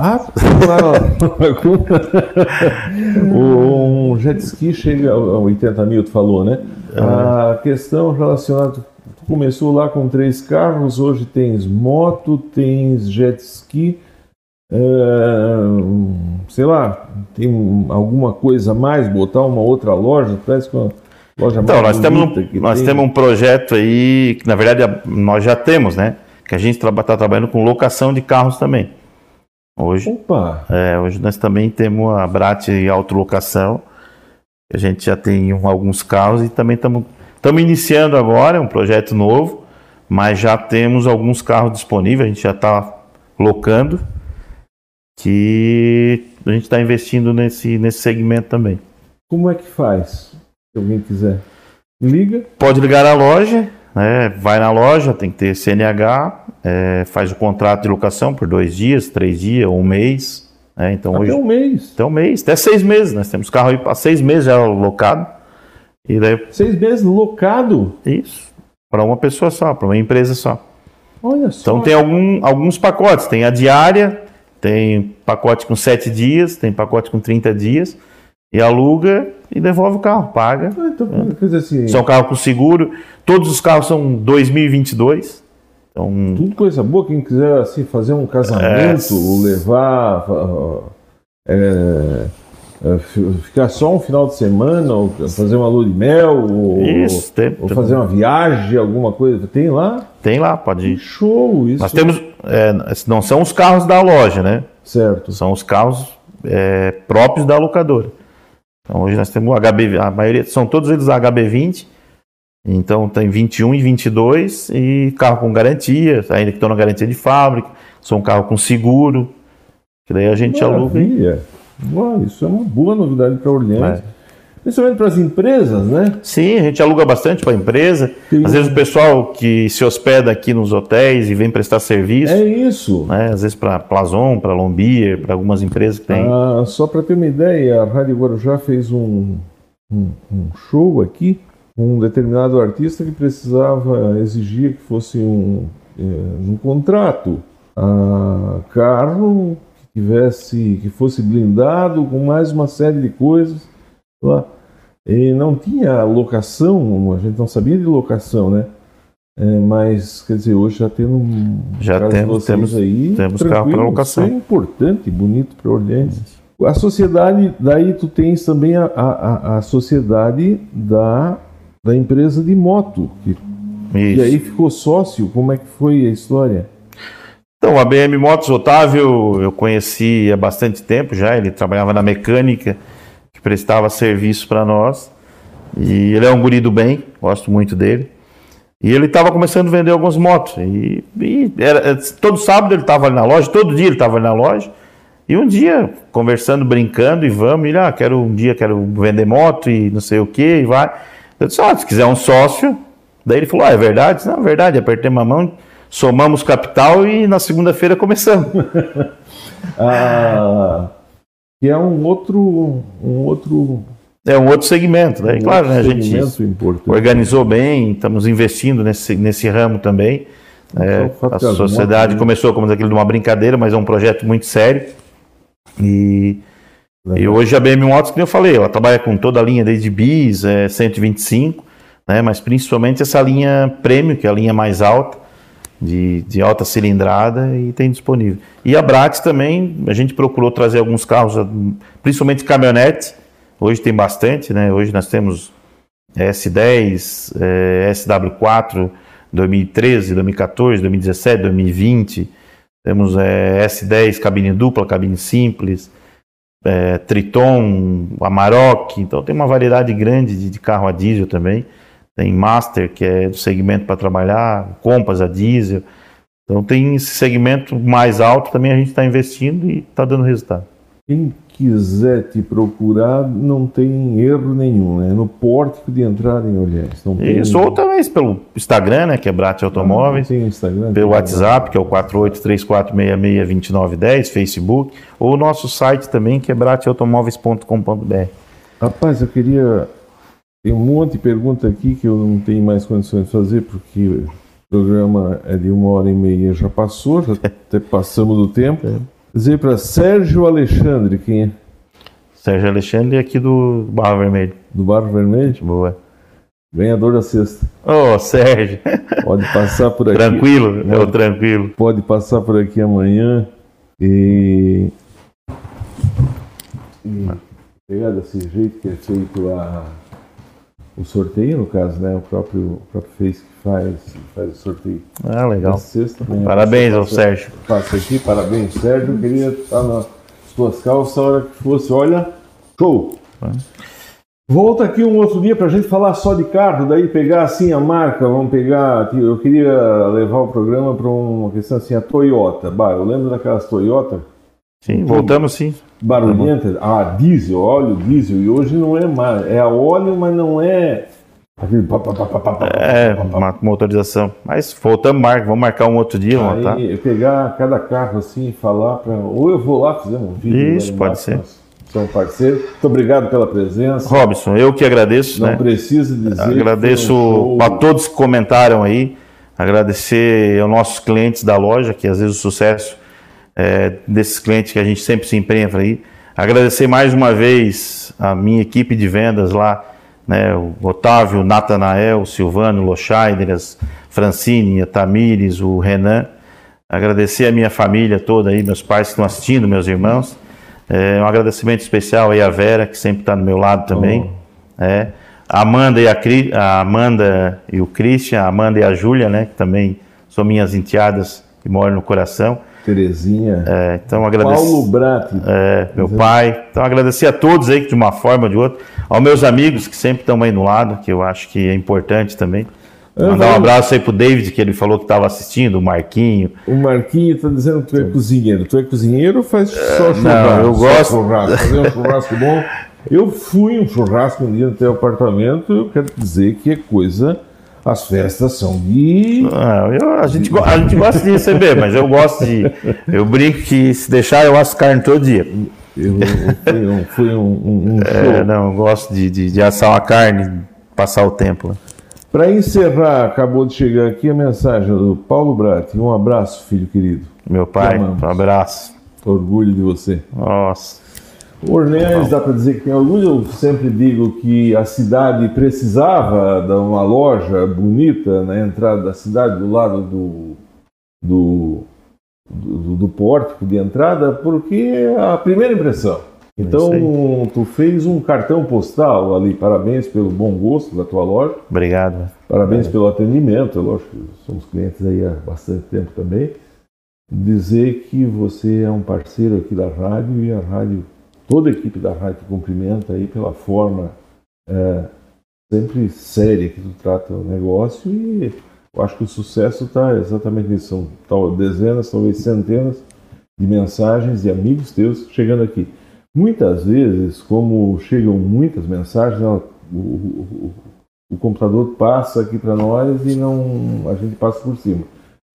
Ah, laguna. um jet ski chega a 80 mil, tu falou, né? A questão relacionada. Tu começou lá com três carros, hoje tens moto, tens jet ski. é, sei lá, tem alguma coisa a mais, botar uma outra loja, parece que uma loja Então, mais nós temos, um, nós tem. temos um projeto aí, que na verdade nós já temos, né? Que a gente está trabalhando com locação de carros também. Hoje, Opa! é, hoje nós também temos a Brat Autolocação. A gente já tem alguns carros e também estamos iniciando agora, é um projeto novo, mas já temos alguns carros disponíveis, a gente já está locando, que a gente está investindo nesse, nesse segmento também. Como é que faz? Se alguém quiser. Liga. Pode ligar à loja, né? vai na loja, tem que ter CNH, é, faz o contrato de locação por dois dias, três dias, um mês. né? Então Até hoje um mês. até um mês, até seis meses. Nós temos carro aí para seis meses já locado. E daí, Seis meses locado. isso, para uma pessoa só, para uma empresa só. Olha só. Então tem algum, alguns pacotes, tem a diária, tem pacote com sete dias, tem pacote com 30 dias, e aluga e devolve o carro, paga. Ah, então, quer dizer assim, São carros com seguro, todos os carros são 2022. Então, tudo coisa boa. Quem quiser assim, fazer um casamento, É. ou levar. é, é, fi- ficar só um final de semana, ou fazer uma lua de mel, ou, isso, tem, ou fazer uma viagem, alguma coisa. Tem lá? tem lá, pode ir. show isso. Nós temos, é, não são os carros da loja, né? Certo. São os carros é, próprios da locadora. Então hoje nós temos o HB, a maioria são todos eles HB20. Então tem 21 e 22 e carro com garantia, ainda que estão na garantia de fábrica, são carro com seguro. Que daí a gente aluga. Maravilha. Uau, isso é uma boa novidade para Orleans. É. Principalmente para as empresas, né? Sim, a gente aluga bastante para a empresa. Sim. Às vezes o pessoal que se hospeda aqui nos hotéis e vem prestar serviço, É isso. né? às vezes para Plazon, para Lombier, para algumas empresas que tem. Ah, só para ter uma ideia, a Rádio Guarujá fez um, um, um show aqui, um determinado artista que precisava exigir que fosse um, eh, um contrato a carro que tivesse que fosse blindado com mais uma série de coisas lá. E não tinha locação, a gente não sabia de locação, né? É, mas, quer dizer, hoje já tendo um Já temos- temos- aí, temos carro para locação. Isso é importante bonito para Orleans. A sociedade, daí tu tens também a, a, a- sociedade da, da empresa de moto. Que, e aí ficou sócio, como é que foi a história? Então, a BM Motos Otávio eu conheci há bastante tempo já. Ele trabalhava na mecânica, que prestava serviço para nós. E ele é um guri do bem, gosto muito dele. E ele estava começando a vender algumas motos. E, e era, todo sábado ele estava ali na loja, todo dia ele estava ali na loja. E um dia, conversando, brincando, e vamos, ele, ah, quero um dia, quero vender moto e não sei o que, e vai. Eu disse, ah, se quiser um sócio. Daí ele falou, ah, é verdade? Disse, Não, é verdade, apertei uma mão, somamos capital e na segunda-feira começamos. Ah, que é um outro, um outro, É um outro segmento, daí, um claro, né, a gente importante. organizou bem, estamos investindo nesse, nesse ramo também. É, Então, fato a sociedade começou como aquilo de uma brincadeira, mas é um projeto muito sério. E, e Legal. hoje a BM Motos, como eu falei, ela trabalha com toda a linha desde bis, é, 125, né, mas principalmente essa linha premium, que é a linha mais alta, de, de alta cilindrada e tem disponível. E a Bratis também, a gente procurou trazer alguns carros, principalmente caminhonete, hoje tem bastante, né? Hoje nós temos S10, eh, SW4, 2013, 2014, 2017, 2020, temos eh, S10 cabine dupla, cabine simples, eh, Triton, Amarok, então tem uma variedade grande de, de carro a diesel também. Tem Master, que é do segmento para trabalhar, Compass a diesel. Então tem esse segmento mais alto também a gente está investindo e está dando resultado. Quem quiser te procurar, não tem erro nenhum, né? No pórtico de entrada em Orleans. Não tem... Isso, ou também pelo Instagram, né, que é Brat Automóveis, Tem Instagram. pelo WhatsApp, que é o 4834662910, Facebook, ou o nosso site também, que é bratautomóveis.com.br. Rapaz, eu queria. Tem um monte de pergunta aqui que eu não tenho mais condições de fazer, porque o programa é de uma hora e meia, já passou, já até passamos do tempo. Dizer para Sérgio Alexandre, quem é? Sérgio Alexandre aqui do Barro Vermelho. Do Barro Vermelho? Boa. Ganhador da sexta. Ô, oh, Sérgio. Pode passar por aqui. Tranquilo, meu tranquilo. Pode passar por aqui amanhã e. e pegar desse jeito que é feito a, o sorteio, no caso, né? O próprio, o próprio Face que faz, faz o sorteio. Ah, legal. Sexta, parabéns ao Sérgio. Faço aqui, parabéns, Sérgio. Eu queria estar nas tuas calças a hora que fosse. Olha, show! Volta aqui um outro dia para a gente falar só de carro, daí pegar assim a marca, vamos pegar. Eu queria levar o programa para uma questão assim, a Toyota. Bah, eu lembro daquelas Toyota. Sim, voltamos sim. Barulhenta, ah, diesel, óleo diesel, e hoje não é mais, é óleo, mas não é aquele pá, pá, pá, É, uma motorização. Mas voltamos, marca, vamos marcar um outro dia, Aí, tá? pegar cada carro assim e falar para. Ou eu vou lá fazer um vídeo. Isso, pode ser. Nós são parceiros. Muito obrigado pela presença. Robson, eu que agradeço. Não né? precisa dizer. Agradeço um a todos que comentaram aí. Agradecer aos nossos clientes da loja, que às vezes o sucesso é, desses clientes que a gente sempre se empenha aí. Agradecer mais uma vez a minha equipe de vendas lá, né, o Otávio, o Natanael, o Silvano, o Lochaider, as Francine, a Tamires, o Renan. Agradecer a minha família toda aí, meus pais que estão assistindo, meus irmãos. É, um agradecimento especial aí à Vera, que sempre está do meu lado também. Oh. É, a Amanda e a, Cri, a Amanda e o Christian, a Amanda e a Júlia, né, que também são minhas enteadas que moram no coração. Terezinha. É, então agradecer. Paulo Brat. É, meu pai. Então agradecer a todos aí de uma forma ou de outra, aos meus amigos que sempre estão aí no lado, que eu acho que é importante também. Mandar um abraço aí pro David, que ele falou que estava assistindo, o Marquinho. O Marquinho está dizendo que tu é cozinheiro. Tu é cozinheiro ou faz só churrasco? Não, eu gosto. Churrasco. Fazer um churrasco bom. Eu fui um churrasco um dia no teu apartamento, eu quero dizer que é coisa. As festas são de. Não, eu, a, gente, a gente gosta de receber, mas eu gosto de. Eu brinco que se deixar eu asso carne todo dia. Eu, fui um, fui um, um, um é, não, eu gosto de, de, de assar uma carne, passar o tempo. Para encerrar, acabou de chegar aqui a mensagem do Paulo Brat. Um abraço, filho querido. Meu pai, um abraço. Orgulho de você. Nossa. Orleans, dá para dizer que tem orgulho. Eu sempre digo que a cidade precisava de uma loja bonita na entrada da cidade, do lado do, do, do, do pórtico de entrada, porque é a primeira impressão. Então, tu fez um cartão postal ali. Parabéns pelo bom gosto da tua loja. Obrigado. Parabéns é. pelo atendimento. É lógico, somos clientes aí há bastante tempo também. Dizer que você é um parceiro aqui da rádio e a rádio toda a equipe da rádio cumprimenta aí pela forma é, sempre séria que tu trata o negócio e eu acho que o sucesso está exatamente nisso. São tal, dezenas, talvez centenas de mensagens de amigos teus chegando aqui. Muitas vezes, como chegam muitas mensagens, o, o, o computador passa aqui para nós e não a gente passa por cima.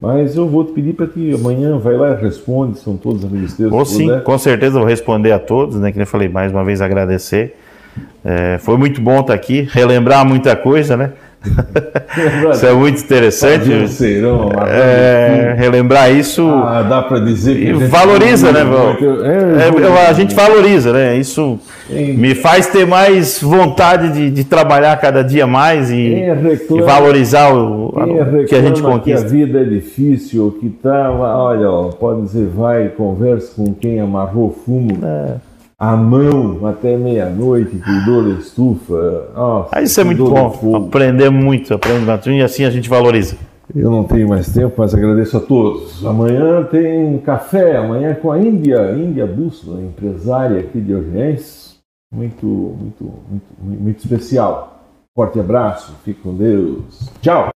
Mas eu vou te pedir para que amanhã vai lá e responde, são todos amigos teus. Vou sim, puder. com certeza vou responder a todos, né? Que eu falei mais uma vez agradecer. É, foi muito bom estar aqui, relembrar muita coisa, né? Isso é muito interessante. É, relembrar isso. Ah, dá para dizer que. valoriza, né, é, é, A gente valoriza, né? Isso me faz ter mais vontade de, de trabalhar cada dia mais e, reclama, e valorizar o, o que a gente conquista. Que a vida é difícil, que tá. Olha, ó, pode dizer, vai, conversa com quem amarrou fumo. É a mão até meia-noite, cuidou da estufa. Nossa, ah, isso é muito bom. Aprender muito, aprende muito e assim a gente valoriza. Eu não tenho mais tempo, mas agradeço a todos. Amanhã tem café, amanhã com a Índia, Índia Bússola, empresária aqui de Orleans. Muito, muito, muito, muito especial. Forte abraço, fique com Deus. Tchau!